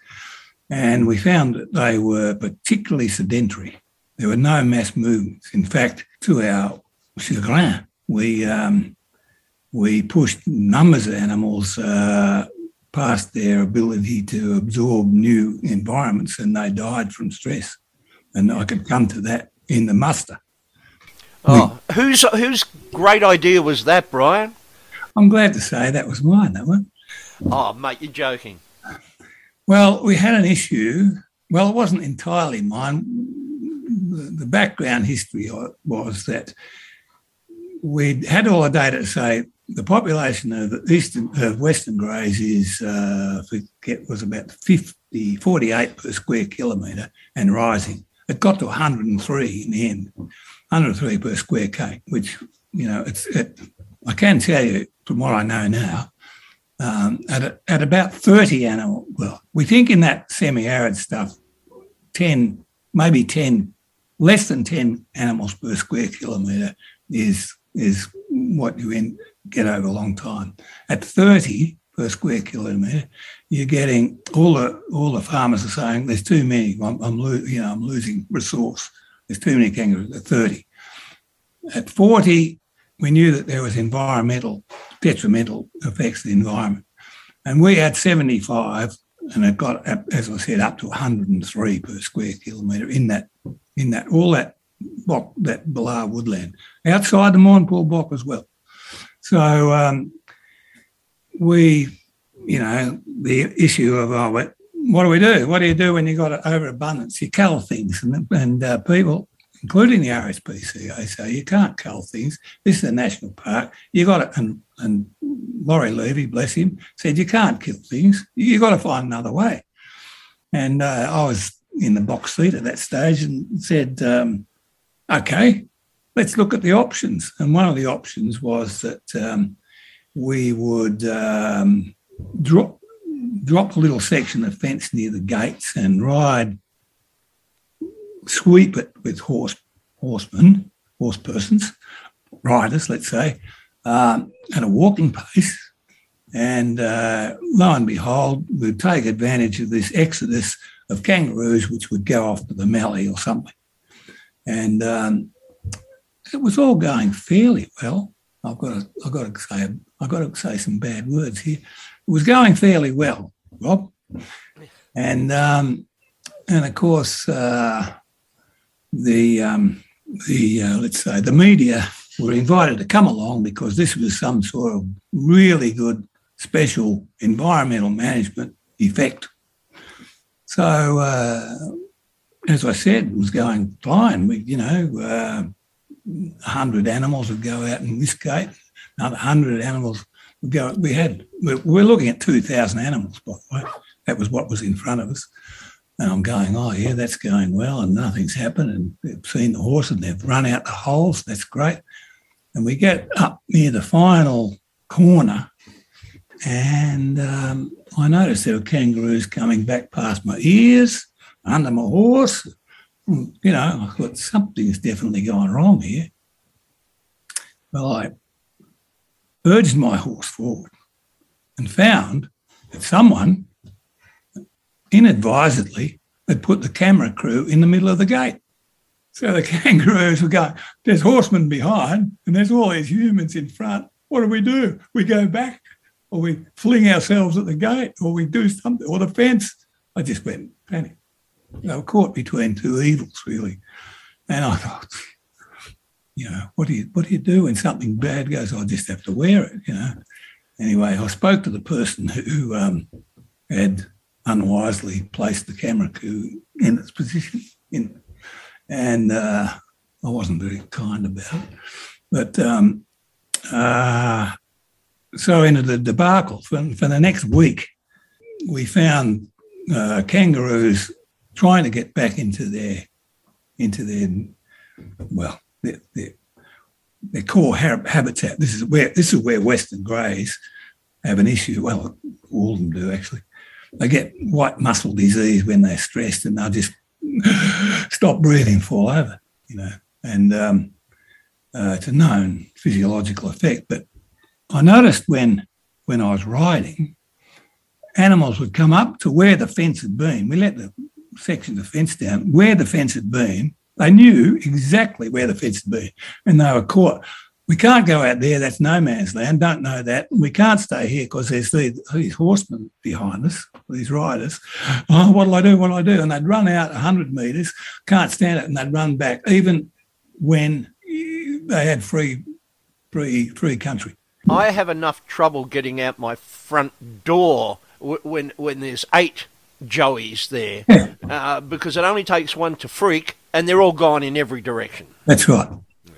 Speaker 3: And we found that they were particularly sedentary. There were no mass movements. In fact, to our chagrin, we um, we pushed numbers of animals uh, past their ability to absorb new environments, and they died from stress. And I could come to that in the muster.
Speaker 1: Oh, whose whose great idea was that, Bryan?
Speaker 3: I'm glad to say that was mine. That one.
Speaker 1: Oh, mate, you're joking.
Speaker 3: Well, we had an issue. Well, it wasn't entirely mine. The background history was that we had all the data to say the population of the eastern of Western Greys is uh, forget was about 50, 48 per square kilometre and rising. It got to 103 in the end, 103 per square k, which you know it's. It, I can tell you from what I know now, um, at, at about 30 animal, well, we think in that semi-arid stuff, 10, maybe 10, less than 10 animals per square kilometre is is what you in, get over a long time. At 30 per square kilometre, you're getting all the all the farmers are saying there's too many. I'm, I'm lo- you know I'm losing resource. There's too many kangaroos at 30. At 40, we knew that there was environmental, detrimental effects of the environment. And we had 75 and it got, as I said, up to 103 per square kilometre in that, in that, all that block, that Belar woodland, outside the Mournpall block as well. So um, we, you know, the issue of, oh, what do we do? What do you do when you've got an overabundance? You cull things, and, and uh, people including the RSPCA, say you can't cull things. This is a national park. You got it. And, and Laurie Levy, bless him, said you can't kill things. You got to find another way. And uh, I was in the box seat at that stage and said, um, okay, let's look at the options. And one of the options was that um, we would um, drop drop a little section of fence near the gates and ride sweep it with horse horsemen, horse persons, riders, let's say, um, at a walking pace. And uh, lo and behold, we'd take advantage of this exodus of kangaroos, which would go off to the Mallee or something. And um, it was all going fairly well. I've got to, I've got to say, I've got to say some bad words here. It was going fairly well, Rob. And um, and of course, uh, the um, the uh, let's say the media were invited to come along because this was some sort of really good special environmental management effect. So, uh, as I said, it was going fine. We, you know, uh, 100 animals would go out in this gate, another 100 animals go. We had, we're looking at 2,000 animals, by the way. That was what was in front of us. And I'm going, oh, yeah, that's going well, and nothing's happened. And they've seen the horse and they've run out the holes. That's great. And we get up near the final corner, and um, I noticed there were kangaroos coming back past my ears, under my horse. You know, I thought something's definitely gone wrong here. Well, I urged my horse forward and found that someone inadvisedly had put the camera crew in the middle of the gate. So the kangaroos were going, there's horsemen behind and there's all these humans in front. What do we do? We go back or we fling ourselves at the gate or we do something or the fence. I just went panic. They were caught between two evils, really. And I thought, you know, what do you what do you do when something bad goes? I just have to wear it, you know. Anyway, I spoke to the person who um, had unwisely placed the camera coup in its position, in, and uh, I wasn't very kind about it. But um, uh, so into the debacle for, for the next week, we found uh, kangaroos trying to get back into their into their well their core habitat. This is where this is where western greys have an issue. Well, all of them do actually. They get white muscle disease when they're stressed, and they'll just stop breathing, fall over. You know, and um, uh, it's a known physiological effect. But I noticed when when I was riding, animals would come up to where the fence had been. We let the section of the fence down where the fence had been. They knew exactly where the fence had been, and they were caught. We can't go out there. That's no man's land. Don't know that. We can't stay here because there's these, these, horsemen behind us, these riders. Oh, what'll I do? What'll I do? And they'd run out 100 metres, can't stand it, and they'd run back, even when they had free, free, free country.
Speaker 1: I have enough trouble getting out my front door when when there's eight Joeys there uh, because it only takes one to freak and they're all gone in every direction.
Speaker 3: That's right.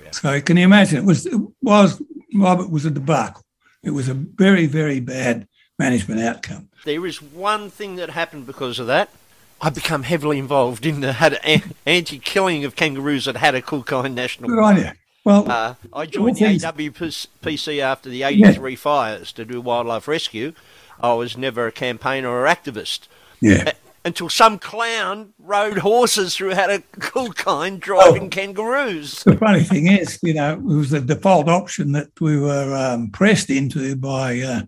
Speaker 3: Yeah. So can you imagine? It was it was Robert was a debacle. It was a very very bad management outcome.
Speaker 1: There is one thing that happened because of that. I become heavily involved in the anti-killing of kangaroos at Hattah National
Speaker 3: Good on you. Well,
Speaker 1: uh, I joined the AWPC after the 83 yeah. fires to do wildlife rescue. I was never a campaigner or activist.
Speaker 3: Yeah.
Speaker 1: Until some clown rode horses through Hattah Kulkyne driving oh, kangaroos.
Speaker 3: The funny thing is, you know, it was the default option that we were um, pressed into by uh,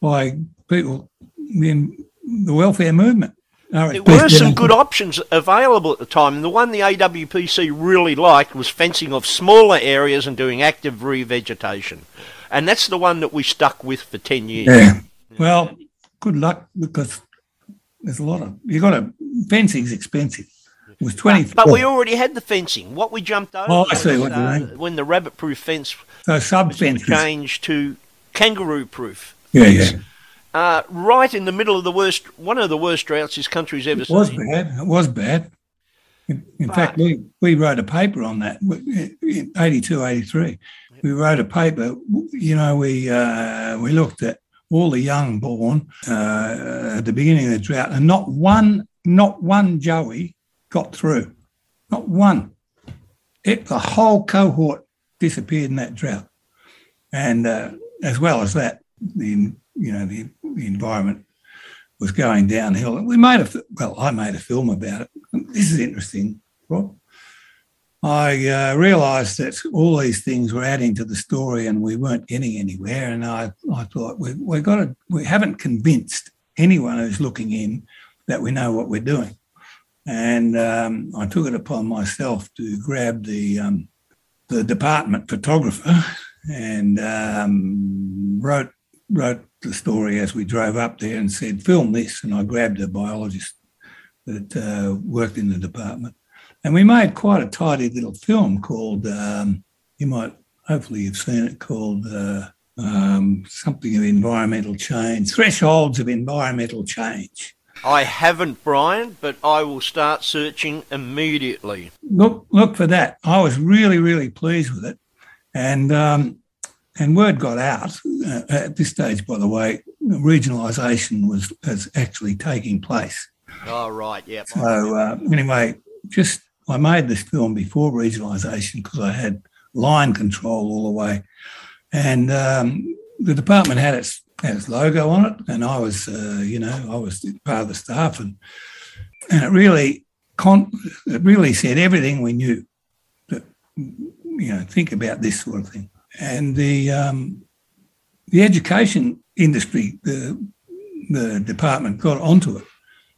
Speaker 3: by people in the welfare movement.
Speaker 1: There were some good options available at the time. The one the AWPC really liked was fencing off smaller areas and doing active revegetation. And that's the one that we stuck with for 10 years.
Speaker 3: Yeah. Well, good luck because there's a lot of, you got to, fencing's expensive. It was 20.
Speaker 1: But, but, we already had the fencing. What we jumped over
Speaker 3: oh, I see
Speaker 1: was,
Speaker 3: what uh,
Speaker 1: when the rabbit proof fence
Speaker 3: so sub
Speaker 1: changed to kangaroo proof.
Speaker 3: Yeah, yeah
Speaker 1: uh, right in the middle of the worst, one of the worst droughts this country's ever
Speaker 3: seen. It was bad. It was bad. In, in fact, we, we wrote a paper on that in 82, 83. We wrote a paper, you know, we, uh, we looked at all the young born uh, at the beginning of the drought, and not one, not one Joey got through. Not one. It, the whole cohort disappeared in that drought. And uh, as well as that, the you know the, the environment was going downhill. We made a well, I made a film about it. This is interesting, Rob. I uh, realised that all these things were adding to the story, and we weren't getting anywhere. And I, I thought we we got to we haven't convinced anyone who's looking in that we know what we're doing. And um, I took it upon myself to grab the um, the department photographer and um, wrote wrote the story as we drove up there and said, film this. And I grabbed a biologist that uh, worked in the department. And we made quite a tidy little film called, um, you might, hopefully you've seen it, called uh, um, something of environmental change, Thresholds of Environmental Change.
Speaker 1: I haven't, Bryan, but I will start searching immediately.
Speaker 3: Look, look for that. I was really, really pleased with it. And um, and word got out uh, at this stage, by the way, regionalisation was was actually taking place.
Speaker 1: Oh, right, yeah.
Speaker 3: So, uh, anyway, just I made this film before regionalisation because I had line control all the way. And um, the department had its, had its logo on it, and I was, uh, you know, I was part of the staff, and and it really, con- it really said everything we knew. That you know, think about this sort of thing and the um, the education industry, the the department got onto it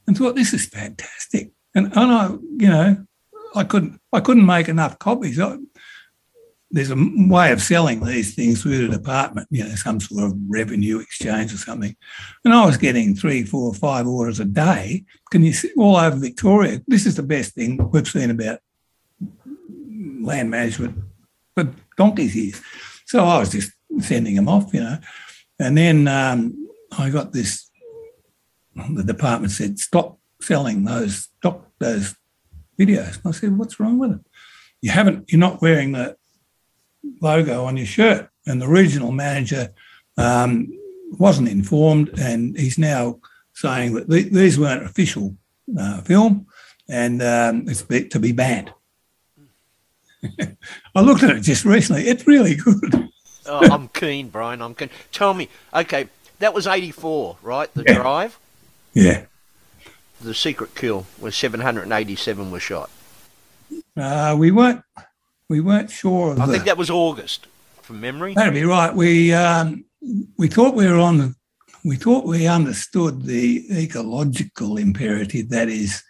Speaker 3: and thought this is fantastic. And, and I, you know, I couldn't I couldn't make enough copies. I, there's a way of selling these things through the department, you know, some sort of revenue exchange or something. And I was getting three, four, five orders a day. Can you see all over Victoria? This is the best thing we've seen about land management for donkeys years. So I was just sending them off, you know. And then um, I got this. The department said, "Stop selling those stop those videos." And I said, "What's wrong with it? You haven't. You're not wearing the logo on your shirt." And the regional manager um, wasn't informed, and he's now saying that th- these weren't official uh, film, and um, it's to be banned. I looked at it just recently. It's really good.
Speaker 1: oh, I'm keen, Bryan. I'm keen. Tell me, okay, that was 84, right? The
Speaker 3: Yeah.
Speaker 1: drive?
Speaker 3: Yeah.
Speaker 1: The secret kill where 787 were shot.
Speaker 3: Uh, we weren't we weren't sure of
Speaker 1: I
Speaker 3: the,
Speaker 1: think that was August, from memory.
Speaker 3: that'd be right. We um, we thought we were on the we thought we understood the ecological imperative that is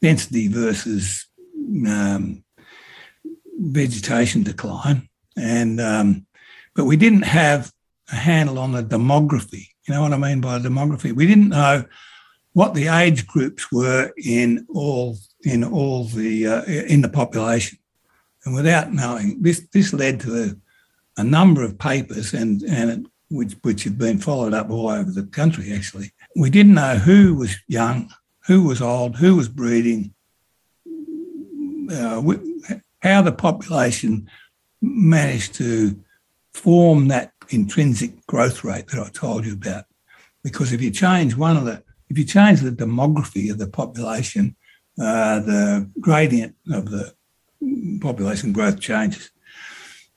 Speaker 3: density versus um, vegetation decline, and um, but we didn't have a handle on the demography. You know what I mean by demography? We didn't know what the age groups were in all in all the uh, in the population, and without knowing this, this led to a, a number of papers and and it, which which have been followed up all over the country. Actually, we didn't know who was young, who was old, who was breeding, uh, how the population managed to form that intrinsic growth rate that I told you about. Because if you change one of the, if you change the demography of the population, uh, the gradient of the population growth changes.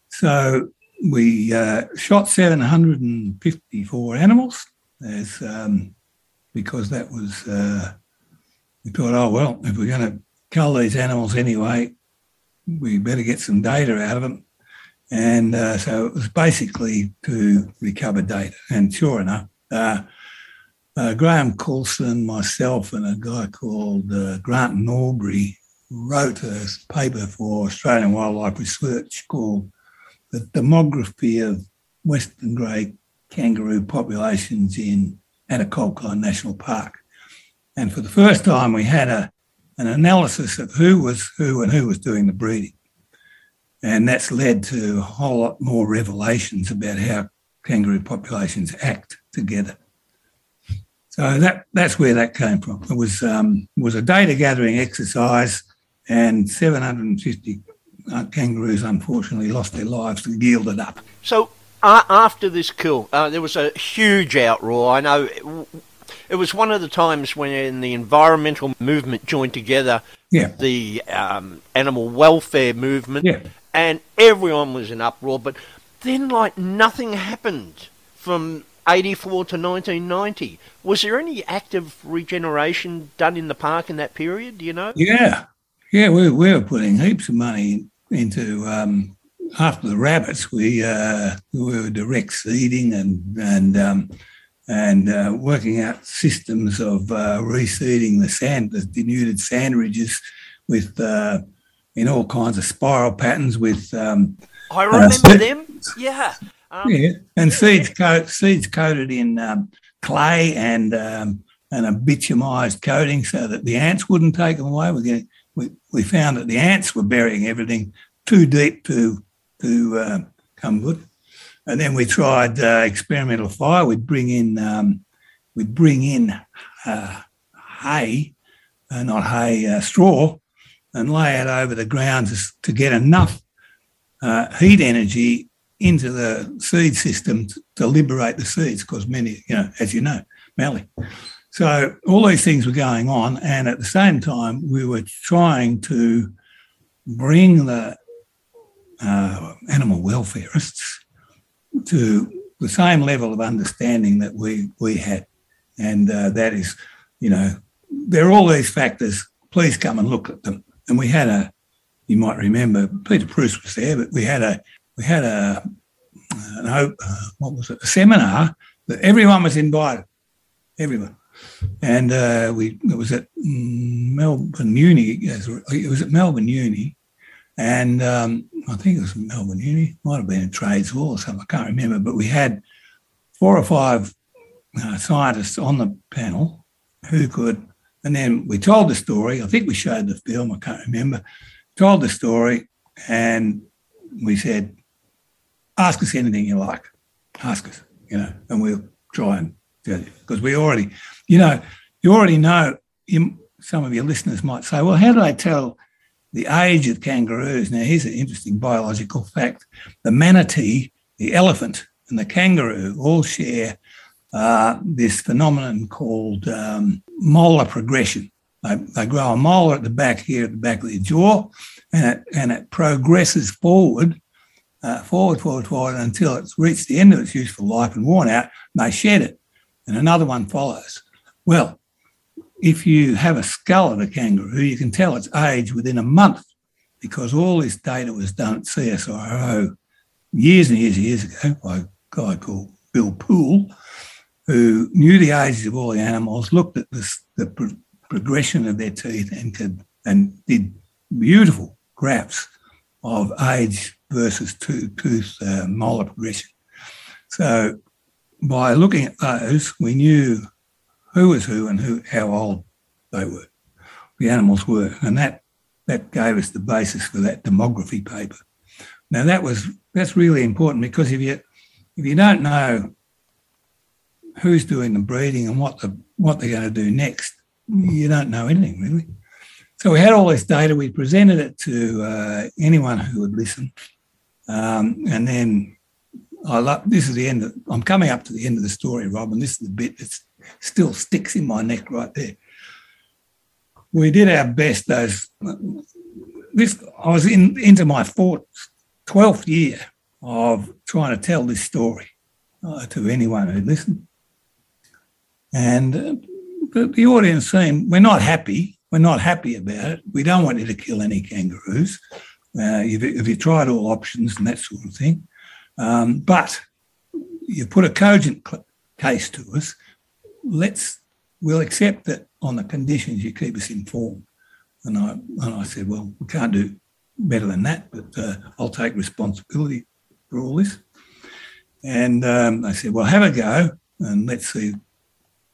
Speaker 3: So we uh, shot 754 animals as um, because that was uh, we thought, oh well, if we're going to cull these animals anyway, we better get some data out of them. And uh, so it was basically to recover data. And sure enough, uh, Graham Coulson, myself, and a guy called uh, Grant Norbury wrote a paper for Australian Wildlife Research called The Demography of Western Grey Kangaroo Populations in Hattah Kulkyne National Park. And for the first time, we had a, an analysis of who was who and who was doing the breeding. And that's led to a whole lot more revelations about how kangaroo populations act together. So that that's where that came from. It was um, was a data gathering exercise, and 750 uh, kangaroos unfortunately lost their lives to yield it up.
Speaker 1: So uh, after this kill, uh, there was a huge outroar. I know it, it was one of the times when the environmental movement joined together,
Speaker 3: Yeah,
Speaker 1: the um, animal welfare movement,
Speaker 3: yeah.
Speaker 1: and everyone was in uproar. But then, like nothing happened from 84 to 1990. Was there any active regeneration done in the park in that period? Do you know?
Speaker 3: Yeah, yeah, we, we were putting heaps of money into um, after the rabbits. We uh, we were direct seeding and and um, and uh, working out systems of uh, reseeding the sand, the denuded sand ridges with uh, in all kinds of spiral patterns with um,
Speaker 1: I remember
Speaker 3: so-
Speaker 1: them. Yeah. Um,
Speaker 3: yeah, and seeds coat seeds coated in um, clay and um, and a bitumised coating so that the ants wouldn't take them away. We get, we we found that the ants were burying everything too deep to to uh, come good. And then we tried uh, experimental fire. We'd bring in um, we'd bring in uh, hay, uh, not hay, uh, straw, and lay it over the ground to, to get enough uh, heat energy into the seed system to, liberate the seeds, because many, you know, as you know, mallee. So all these things were going on, and at the same time, we were trying to bring the uh, animal welfareists to the same level of understanding that we we had, and uh, that is, you know, there are all these factors. Please come and look at them. And we had a, you might remember, Peter Bruce was there, but we had a we had a an what was it? A seminar that everyone was invited, everyone, and uh, we it was at Melbourne Uni. It was at Melbourne Uni, And um, I think it was Melbourne Uni, might have been a trades hall or something, I can't remember, but we had four or five uh, scientists on the panel who could, and then we told the story. I think we showed the film, I can't remember, told the story, and we said, ask us anything you like, ask us, you know, and we'll try and tell you. Because we already, you know, you already know, you, some of your listeners might say, well, how do they tell the age of kangaroos? Now, here's an interesting biological fact the manatee, the elephant, and the kangaroo all share uh, this phenomenon called um, molar progression. They, they, grow a molar at the back here, at the back of their jaw, and it, and it progresses forward, uh, forward, forward, forward until it's reached the end of its useful life and worn out, they shed it, and another one follows. Well, if you have a skull of a kangaroo, you can tell its age within a month because all this data was done at CSIRO years and years and years ago by a guy called Bill Poole, who knew the ages of all the animals, looked at this, the pro- progression of their teeth, and could and did beautiful graphs of age versus tooth, uh, molar progression. So by looking at those, we knew who was who and who how old they were, the animals were, and that that gave us the basis for that demography paper. Now that was that's really important because if you if you don't know who's doing the breeding and what the what they're going to do next, you don't know anything really. So we had all this data. We presented it to uh, anyone who would listen, um, and then I love. This is the end. Of, I'm coming up to the end of the story, Rob, and this is the bit that still sticks in my neck right there. We did our best. Those this I was in into my fourth, twelfth year of trying to tell this story uh, to anyone who listened. And uh, the, the audience seemed, we're not happy. We're not happy about it. We don't want you to kill any kangaroos. Uh, if, if you tried all options and that sort of thing. Um, but you put a cogent cl- case to us. Let's we'll accept that on the conditions you keep us informed. And I and I said, well, we can't do better than that, but uh, I'll take responsibility for all this. And um, they said, well, have a go and let's see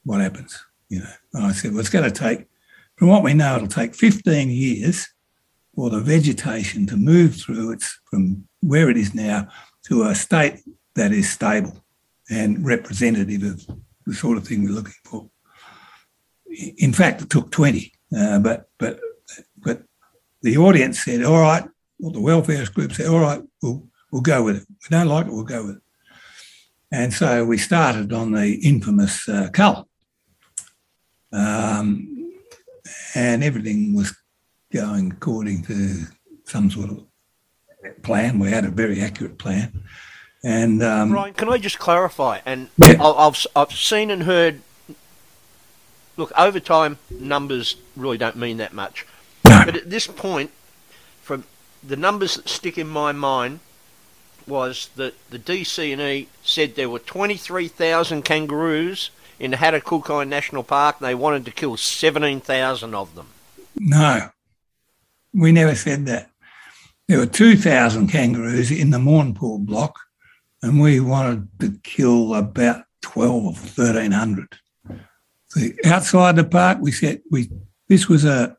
Speaker 3: what happens. You know, and I said, well, it's going to take, from what we know, it'll take 15 years for the vegetation to move through it from where it is now to a state that is stable and representative of the sort of thing we're looking for. In fact, it took 20, uh, but but but the audience said, "All right." Well, the welfare group said, "All right, we'll we'll go with it. We don't like it, we'll go with it." And so we started on the infamous uh, cull. Um, and everything was going according to some sort of plan. We had a very accurate plan. And um,
Speaker 1: Bryan, can I just clarify? And yeah. I've I've seen and heard. Look, over time, numbers really don't mean that much. No. But at this point, from the numbers that stick in my mind, was that the DCE said there were 23,000 kangaroos in the National Park and they wanted to kill 17,000 of them.
Speaker 3: No, we never said that. There were 2,000 kangaroos in the Mournpall block and we wanted to kill about 12 or 1,300. So outside the park, we said we this was a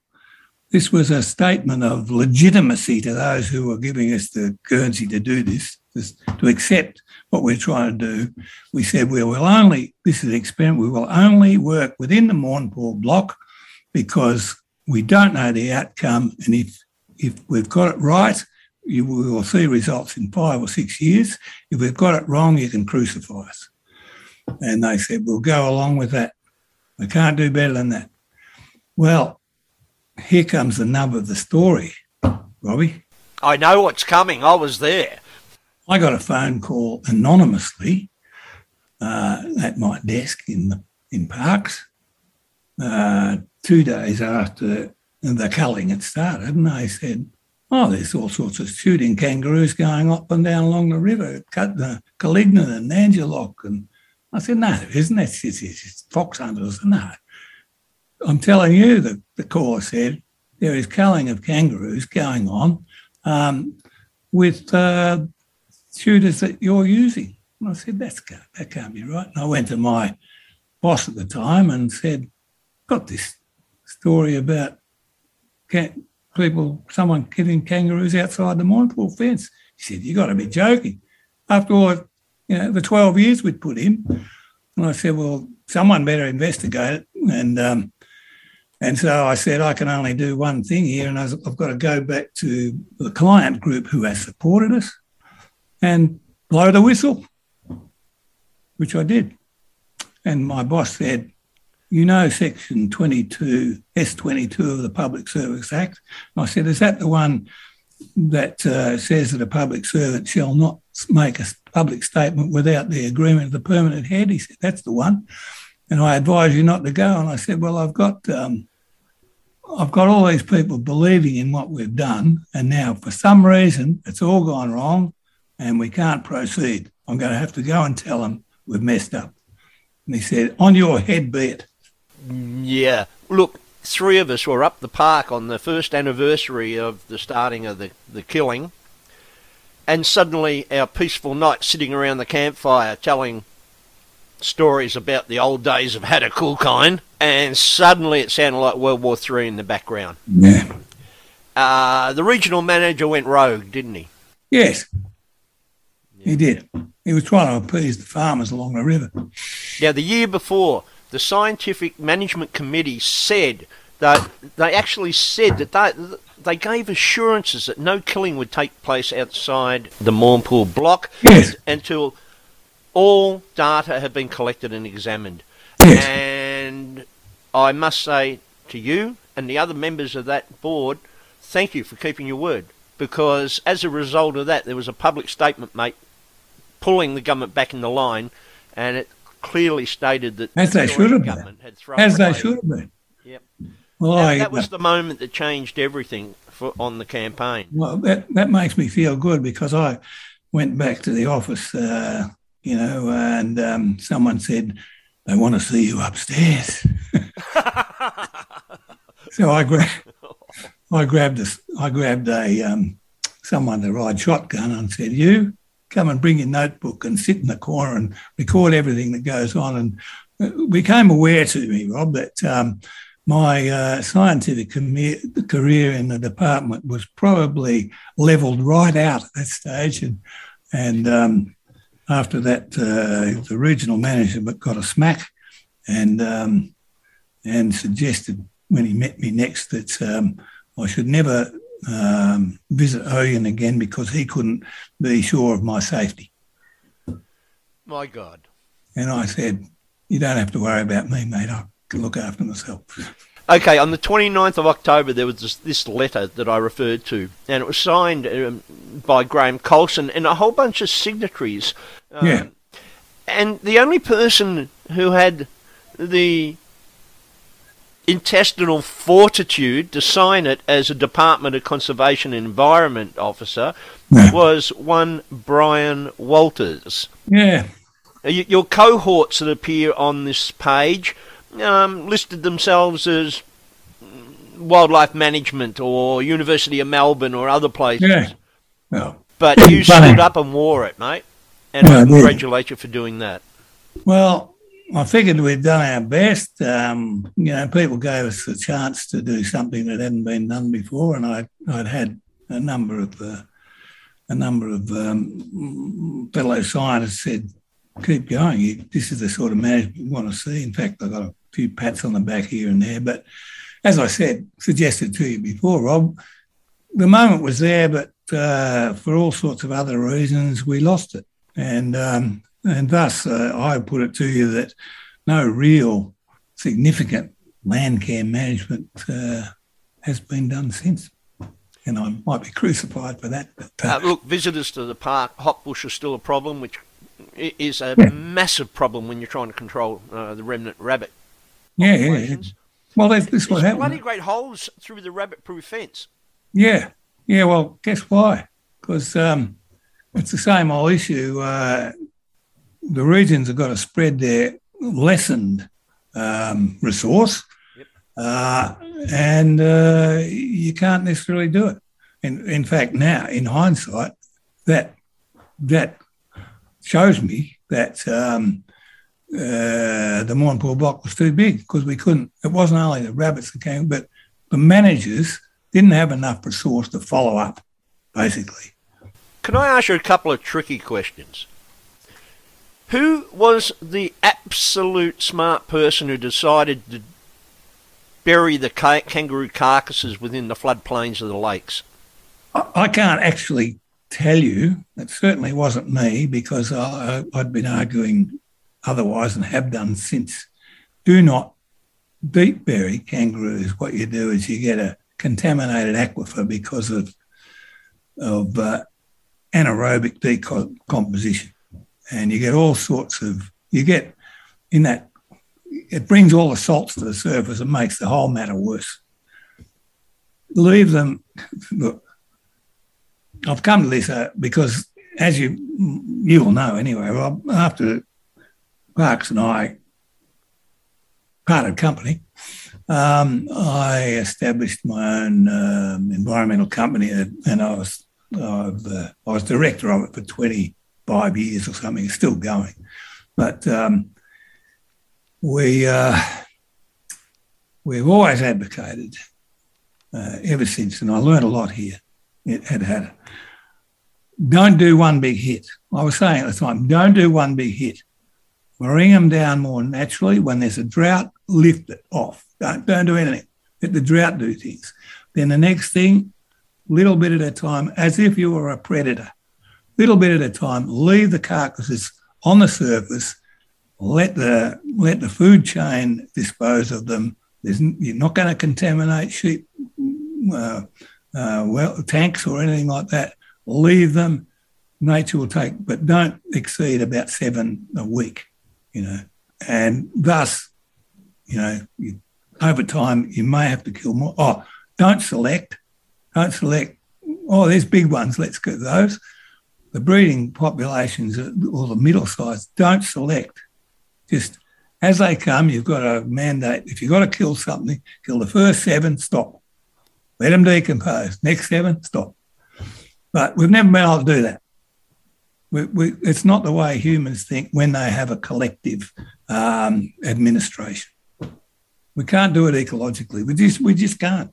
Speaker 3: this was a statement of legitimacy to those who were giving us the currency to do this, to accept what we're trying to do. We said we will only, this is an experiment, we will only work within the Mournpall block because we don't know the outcome. And if, if we've got it right, you will see results in five or six years. If we've got it wrong, you can crucify us. And they said, we'll go along with that. We can't do better than that. Well, here comes the nub of the story, Robbie.
Speaker 1: I know what's coming. I was there.
Speaker 3: I got a phone call anonymously uh, at my desk in the, in Parkes uh, two days after the culling had started, and they said, "Oh, there's all sorts of shooting kangaroos going up and down along the river, cut the Colignan and Nangiloc." And I said, "No, there isn't. It's, it's, it's fox hunters." No, I'm telling you, the, the caller said, there is culling of kangaroos going on um, with uh, shooters that you're using. And I said, That's, that can't be right. And I went to my boss at the time and said, Got this story about people, someone killing kangaroos outside the Mournpall fence. He said, You got to be joking. After all, you know, the 12 years we'd put in. And I said, Well, someone better investigate it. And um, and so I said, I can only do one thing here, and I've got to go back to the client group who has supported us and blow the whistle, which I did. And my boss said, You know, Section 22, S22 of the Public Service Act. And I said, Is that the one that uh, says that a public servant shall not make a public statement without the agreement of the permanent head? He said, That's the one. And I advise you not to go. And I said, Well, I've got. Um, I've got all these people believing in what we've done, and now for some reason it's all gone wrong, and we can't proceed. I'm going to have to go and tell them we've messed up. And he said, "On your head be it."
Speaker 1: Yeah. Look, three of us were up the park on the first anniversary of the starting of the, the killing, and suddenly our peaceful night sitting around the campfire telling stories about the old days of Hattah and suddenly it sounded like World War Three in the background.
Speaker 3: Yeah.
Speaker 1: Uh, the regional manager went rogue, didn't he?
Speaker 3: Yes, yeah. he did. He was trying to appease the farmers along the river.
Speaker 1: Now, the year before, the scientific management committee said that they actually said that they, they gave assurances that no killing would take place outside the Mournpall block
Speaker 3: yes.
Speaker 1: until all data had been collected and examined.
Speaker 3: Yes.
Speaker 1: And I must say to you and the other members of that board, thank you for keeping your word. Because as a result of that, there was a public statement, mate, pulling the government back in the line, and it clearly stated that
Speaker 3: as the they should have been. as they should have been.
Speaker 1: Yep. Well, that, I, that was the moment that changed everything for, on the campaign.
Speaker 3: Well, that that makes me feel good because I went back to the office uh, you know, and um, someone said, they want to see you upstairs. so I, grabbed, I grabbed a, I grabbed a um, someone to ride shotgun and said, you come and bring your notebook and sit in the corner and record everything that goes on. And it became aware to me, Rob, that um, my uh, scientific career in the department was probably levelled right out at that stage. And, and um, after that, uh, the regional manager got a smack and um, and suggested when he met me next that um, I should never um, visit Oyen again because he couldn't be sure of my safety.
Speaker 1: My God.
Speaker 3: And I said, You don't have to worry about me, mate. I can look after myself.
Speaker 1: Okay, on the 29th of October, there was this, this letter that I referred to, and it was signed um, by Graham Colson and a whole bunch of signatories.
Speaker 3: Um, yeah.
Speaker 1: And the only person who had the intestinal fortitude to sign it as a Department of Conservation and Environment officer yeah. was one Bryan Walters.
Speaker 3: Yeah.
Speaker 1: Your cohorts that appear on this page um, listed themselves as wildlife management or University of Melbourne or other places.
Speaker 3: Yeah. Well,
Speaker 1: but you stood up and wore it, mate. And well, I congratulate you for doing that.
Speaker 3: Well, I figured we'd done our best. Um, you know, people gave us a chance to do something that hadn't been done before, and I, I'd had a number of uh, a number of um, fellow scientists said, "Keep going. You, this is the sort of management we want to see." In fact, I got a few pats on the back here and there. But as I said, suggested to you before, Rob, the moment was there, but uh, for all sorts of other reasons, we lost it. And, um, and thus, uh, I put it to you that no real significant land care management uh, has been done since. And I might be crucified for that. But,
Speaker 1: uh, look, visitors to the park, hot bush is still a problem, which is a yeah. massive problem when you're trying to control uh, the remnant rabbit
Speaker 3: yeah, yeah, yeah. Well, that's, this what happened.
Speaker 1: Bloody great holes through the rabbit-proof fence.
Speaker 3: Yeah, yeah. Well, guess why? Because um, it's the same old issue. Uh, the regions have got to spread their lessened um, resource, yep. uh, and uh, you can't necessarily do it. in, in fact, now in hindsight, that that shows me that um, uh, the Mournpall block was too big because we couldn't. It wasn't only the rabbits that came, but the managers didn't have enough resource to follow up, basically.
Speaker 1: Can I ask you a couple of tricky questions? Who was the absolute smart person who decided to bury the kangaroo carcasses within the floodplains of the lakes?
Speaker 3: I, I can't actually tell you. It certainly wasn't me because I, I'd been arguing otherwise and have done since. Do not deep bury kangaroos. What you do is you get a contaminated aquifer because of of uh, anaerobic decomposition, and you get all sorts of you get in that it brings all the salts to the surface and makes the whole matter worse. Leave them. Look, I've come to this uh, because, as you you will know anyway, well, after Parks and I parted company, um, I established my own um, environmental company, and I was uh, I was director of it for 25 years or something. It's still going, but um, we uh, we've always advocated uh, ever since, and I learned a lot here at Hattah. Don't do one big hit. I was saying at the time, don't do one big hit. Bring them down more naturally. When there's a drought, lift it off. Don't, don't do anything. Let the drought do things. Then the next thing, little bit at a time, as if you were a predator. Little bit at a time, leave the carcasses on the surface, let the let the food chain dispose of them. There's, you're not going to contaminate sheep uh, uh, well tanks or anything like that. Leave them. Nature will take, but don't exceed about seven a week. You know, and thus, you know, you, over time you may have to kill more. Oh, don't select. Don't select. Oh, there's big ones. Let's get those. The breeding populations or the middle size don't select just as they come, you've got a mandate. If you've got to kill something, kill the first seven, stop. Let them decompose. Next seven, stop. But we've never been able to do that. We, we, it's not the way humans think when they have a collective um, administration. We can't do it ecologically. We just we just can't.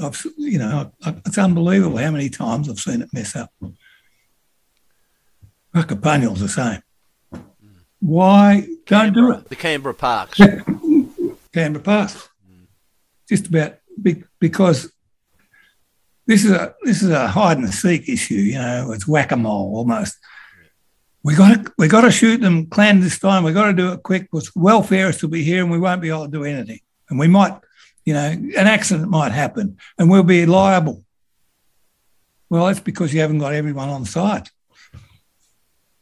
Speaker 3: I've, you know, it's unbelievable how many times I've seen it mess up. Puckapunyal's the same. Why don't
Speaker 1: Canberra,
Speaker 3: do it?
Speaker 1: The Canberra Parks.
Speaker 3: Canberra Parks. Just about because this is a this is a hide and seek issue. You know, it's whack a mole almost. We got to we got to shoot them clandestine. We got to do it quick because welfarists will be here and we won't be able to do anything. And we might, you know, an accident might happen and we'll be liable. Well, that's because you haven't got everyone on site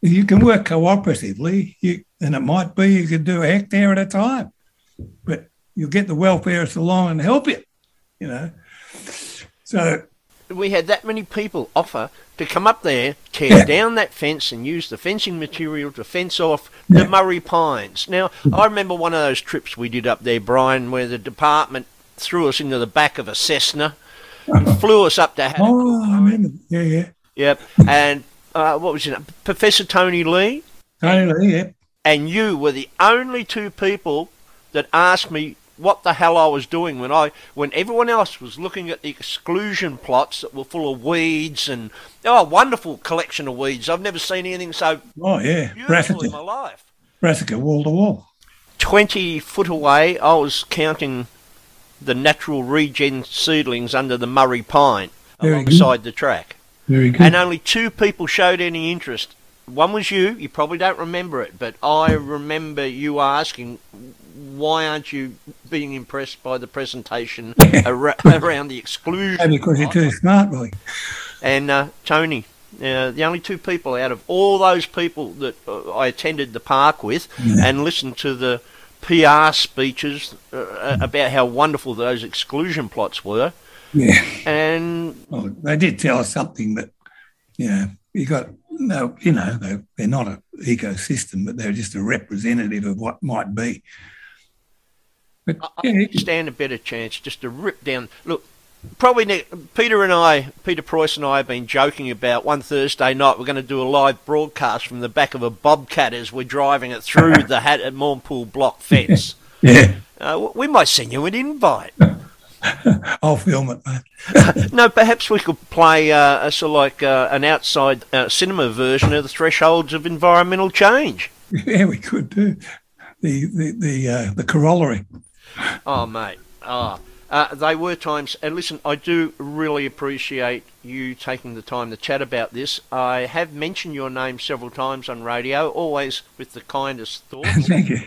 Speaker 3: you can work cooperatively, you, and it might be you could do a hectare at a time, but you'll get the welfareists along and help you, you know. So
Speaker 1: we had that many people offer to come up there, tear yeah. down that fence, and use the fencing material to fence off yeah. the Murray Pines. Now, I remember one of those trips we did up there, Bryan, where the department threw us into the back of a Cessna and uh-huh. flew us up to Hattah.
Speaker 3: Oh, I remember. Yeah, yeah.
Speaker 1: Yep. And uh, what was name? Professor Tony Lee.
Speaker 3: Tony Lee, yeah.
Speaker 1: And you were the only two people that asked me what the hell I was doing when I when everyone else was looking at the exclusion plots that were full of weeds and oh, wonderful collection of weeds. I've never seen anything so
Speaker 3: oh yeah
Speaker 1: beautiful in my life.
Speaker 3: Brassica wall to wall.
Speaker 1: Twenty foot away, I was counting the natural regen seedlings under the Murray pine Very alongside good. the track.
Speaker 3: Very good.
Speaker 1: And only two people showed any interest. One was you. You probably don't remember it, but I remember you asking, "Why aren't you being impressed by the presentation ar- around the exclusion?"
Speaker 3: because you're too smart, boy.
Speaker 1: And uh, Tony, uh, the only two people out of all those people that uh, I attended the park with yeah. and listened to the PR speeches uh, about how wonderful those exclusion plots were
Speaker 3: yeah.
Speaker 1: And
Speaker 3: well, they did tell us something that, you know, you got no, you know, they, they're not an ecosystem, but they're just a representative of what might be.
Speaker 1: But yeah, stand a better chance just to rip down. Look, probably Peter and I, Peter Price and I have been joking about one Thursday night we're going to do a live broadcast from the back of a bobcat as we're driving it through the Hattah Mournpall block fence.
Speaker 3: Yeah.
Speaker 1: Uh, we might send you an invite.
Speaker 3: I'll film it, mate.
Speaker 1: no, perhaps we could play uh, a sort of like uh, an outside uh, cinema version of the thresholds of environmental change.
Speaker 3: Yeah, we could do the the the, uh, the corollary.
Speaker 1: Oh, mate. Oh. Uh, they were times, and listen, I do really appreciate you taking the time to chat about this. I have mentioned your name several times on radio, always with the kindest thoughts.
Speaker 3: Thank you.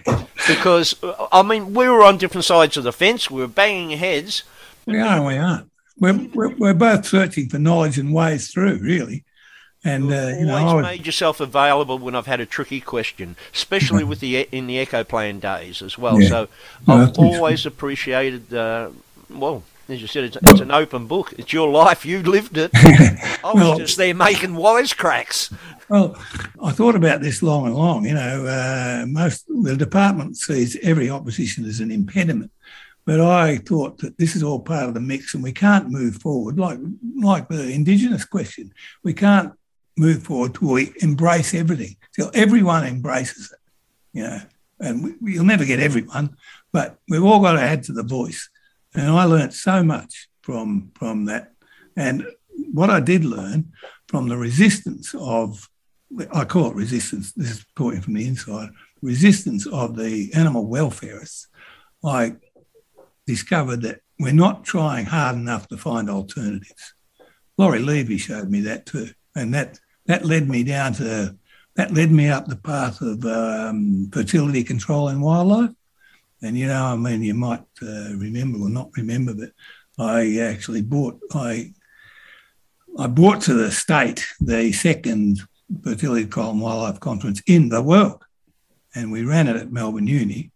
Speaker 1: Because, I mean, we were on different sides of the fence, we were banging heads.
Speaker 3: We are we aren't. We're, we're, we're both searching for knowledge and ways through, really. And uh, you know,
Speaker 1: always made yourself available when I've had a tricky question, especially with the in the Echo Plan days as well.
Speaker 3: Yeah.
Speaker 1: So I've always appreciated. Uh, well, as you said, it's, it's an open book. It's your life. You lived it. I was
Speaker 3: Well-
Speaker 1: just there making wisecracks.
Speaker 3: well, I thought about this long and long. You know, uh, most the department sees every opposition as an impediment, but I thought that this is all part of the mix, and we can't move forward like like the Indigenous question. We can't move forward till we embrace everything. Till everyone embraces it. You know, and we, we'll never get everyone, but we've all got to add to the voice. And I learnt so much from from that. And what I did learn from the resistance of, I call it resistance. This is talking from the inside. Resistance of the animal welfareists. I discovered that we're not trying hard enough to find alternatives. Laurie Levy showed me that too, and that that led me down to that led me up the path of um, fertility control in wildlife. And you know, I mean, you might uh, remember or not remember, but I actually bought I I brought to the state the second fertility control and wildlife conference in the world, and we ran it at Melbourne Uni.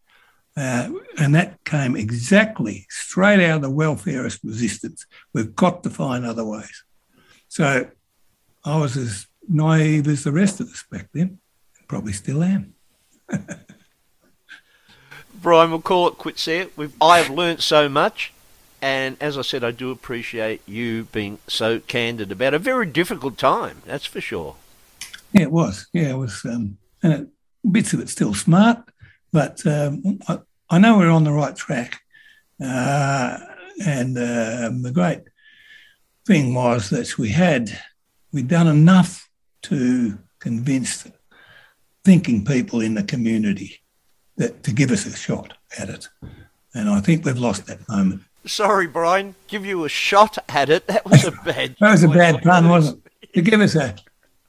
Speaker 3: Uh, and that came exactly straight out of the welfareist resistance. We've got to find other ways. So I was as naive as the rest of us back then, probably still am.
Speaker 1: Bryan, it quits there. We've, I have learnt so much, and as I said, I do appreciate you being so candid about a very difficult time. That's for sure.
Speaker 3: Yeah, it was. Yeah, it was. Um, and it, bits of it still smart, but um, I, I know we're on the right track. Uh, and um the great thing was that we had we'd done enough to convince thinking people in the community that to give us a shot at it. And I think we've lost that moment.
Speaker 1: Sorry, Bryan. Give you a shot at it. That was a bad.
Speaker 3: That was a bad pun, wasn't it? To give us a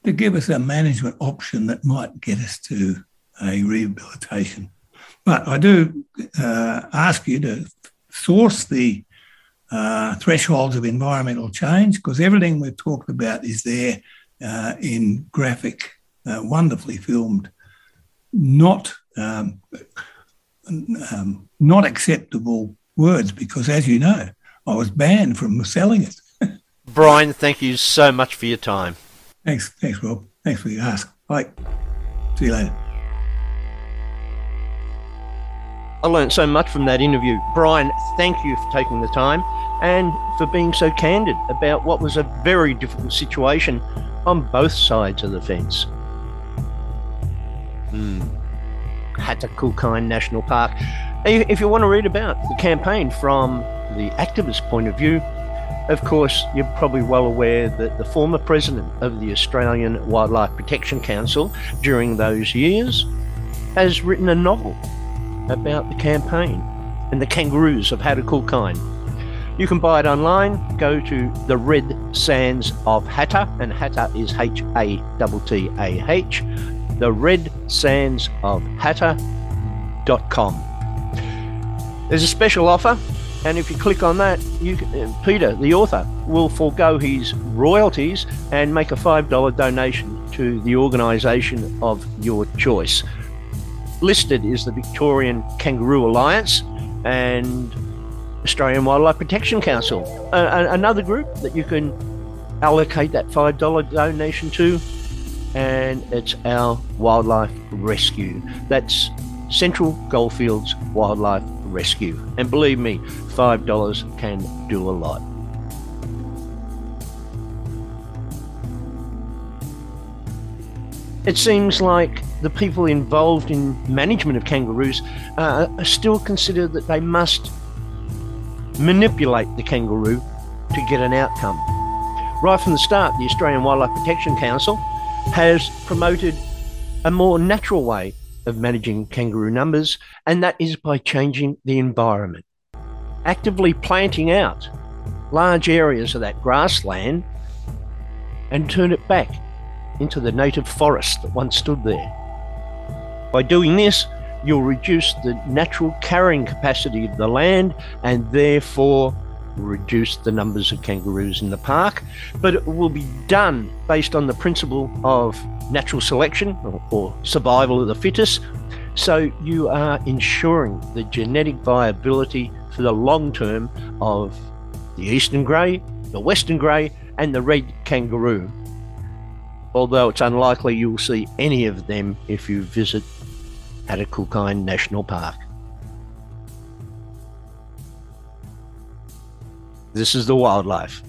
Speaker 3: to give us a management option that might get us to a rehabilitation. But I do uh, ask you to source the uh, thresholds of environmental change because everything we've talked about is there uh, in graphic, uh, wonderfully filmed, not um, um, not acceptable words because, as you know, I was banned from selling it.
Speaker 1: Bryan, thank you so much for your time.
Speaker 3: Thanks, thanks, Rob. Thanks for your ask. Bye. See you later.
Speaker 1: I learned so much from that interview. Bryan, thank you for taking the time and for being so candid about what was a very difficult situation on both sides of the fence. Hmm. Hattah Kulkyne National Park. If you want to read about the campaign from the activist point of view, of course, you're probably well aware that the former president of the Australian Wildlife Protection Council during those years has written a novel about the campaign and the kangaroos of Hattah Kulkyne. You can buy it online. Go to the Red Sands of Hattah, and Hattah is H A T T A H. The Red Sands of Hattah.com. There's a special offer, and if you click on that, you uh, Peter, the author, will forego his royalties and make a $5 donation to the organisation of your choice listed is the Victorian Kangaroo Alliance and Australian Wildlife Protection Council, a- another group that you can allocate that $5 donation to, and it's our wildlife rescue. That's Central Goldfields Wildlife Rescue. And believe me, $5 can do a lot. It seems like the people involved in management of kangaroos uh, are still consider that they must manipulate the kangaroo to get an outcome. Right from the start, the Australian Wildlife Protection Council has promoted a more natural way of managing kangaroo numbers, and that is by changing the environment. Actively planting out large areas of that grassland and turn it back into the native forest that once stood there. By doing this, you'll reduce the natural carrying capacity of the land and therefore reduce the numbers of kangaroos in the park, but it will be done based on the principle of natural selection or, or, survival of the fittest. So you are ensuring the genetic viability for the long term of the eastern grey, the western grey, and the red kangaroo. Although it's unlikely you'll see any of them if you visit Hattah Kulkyne National Park. This is the wildlife.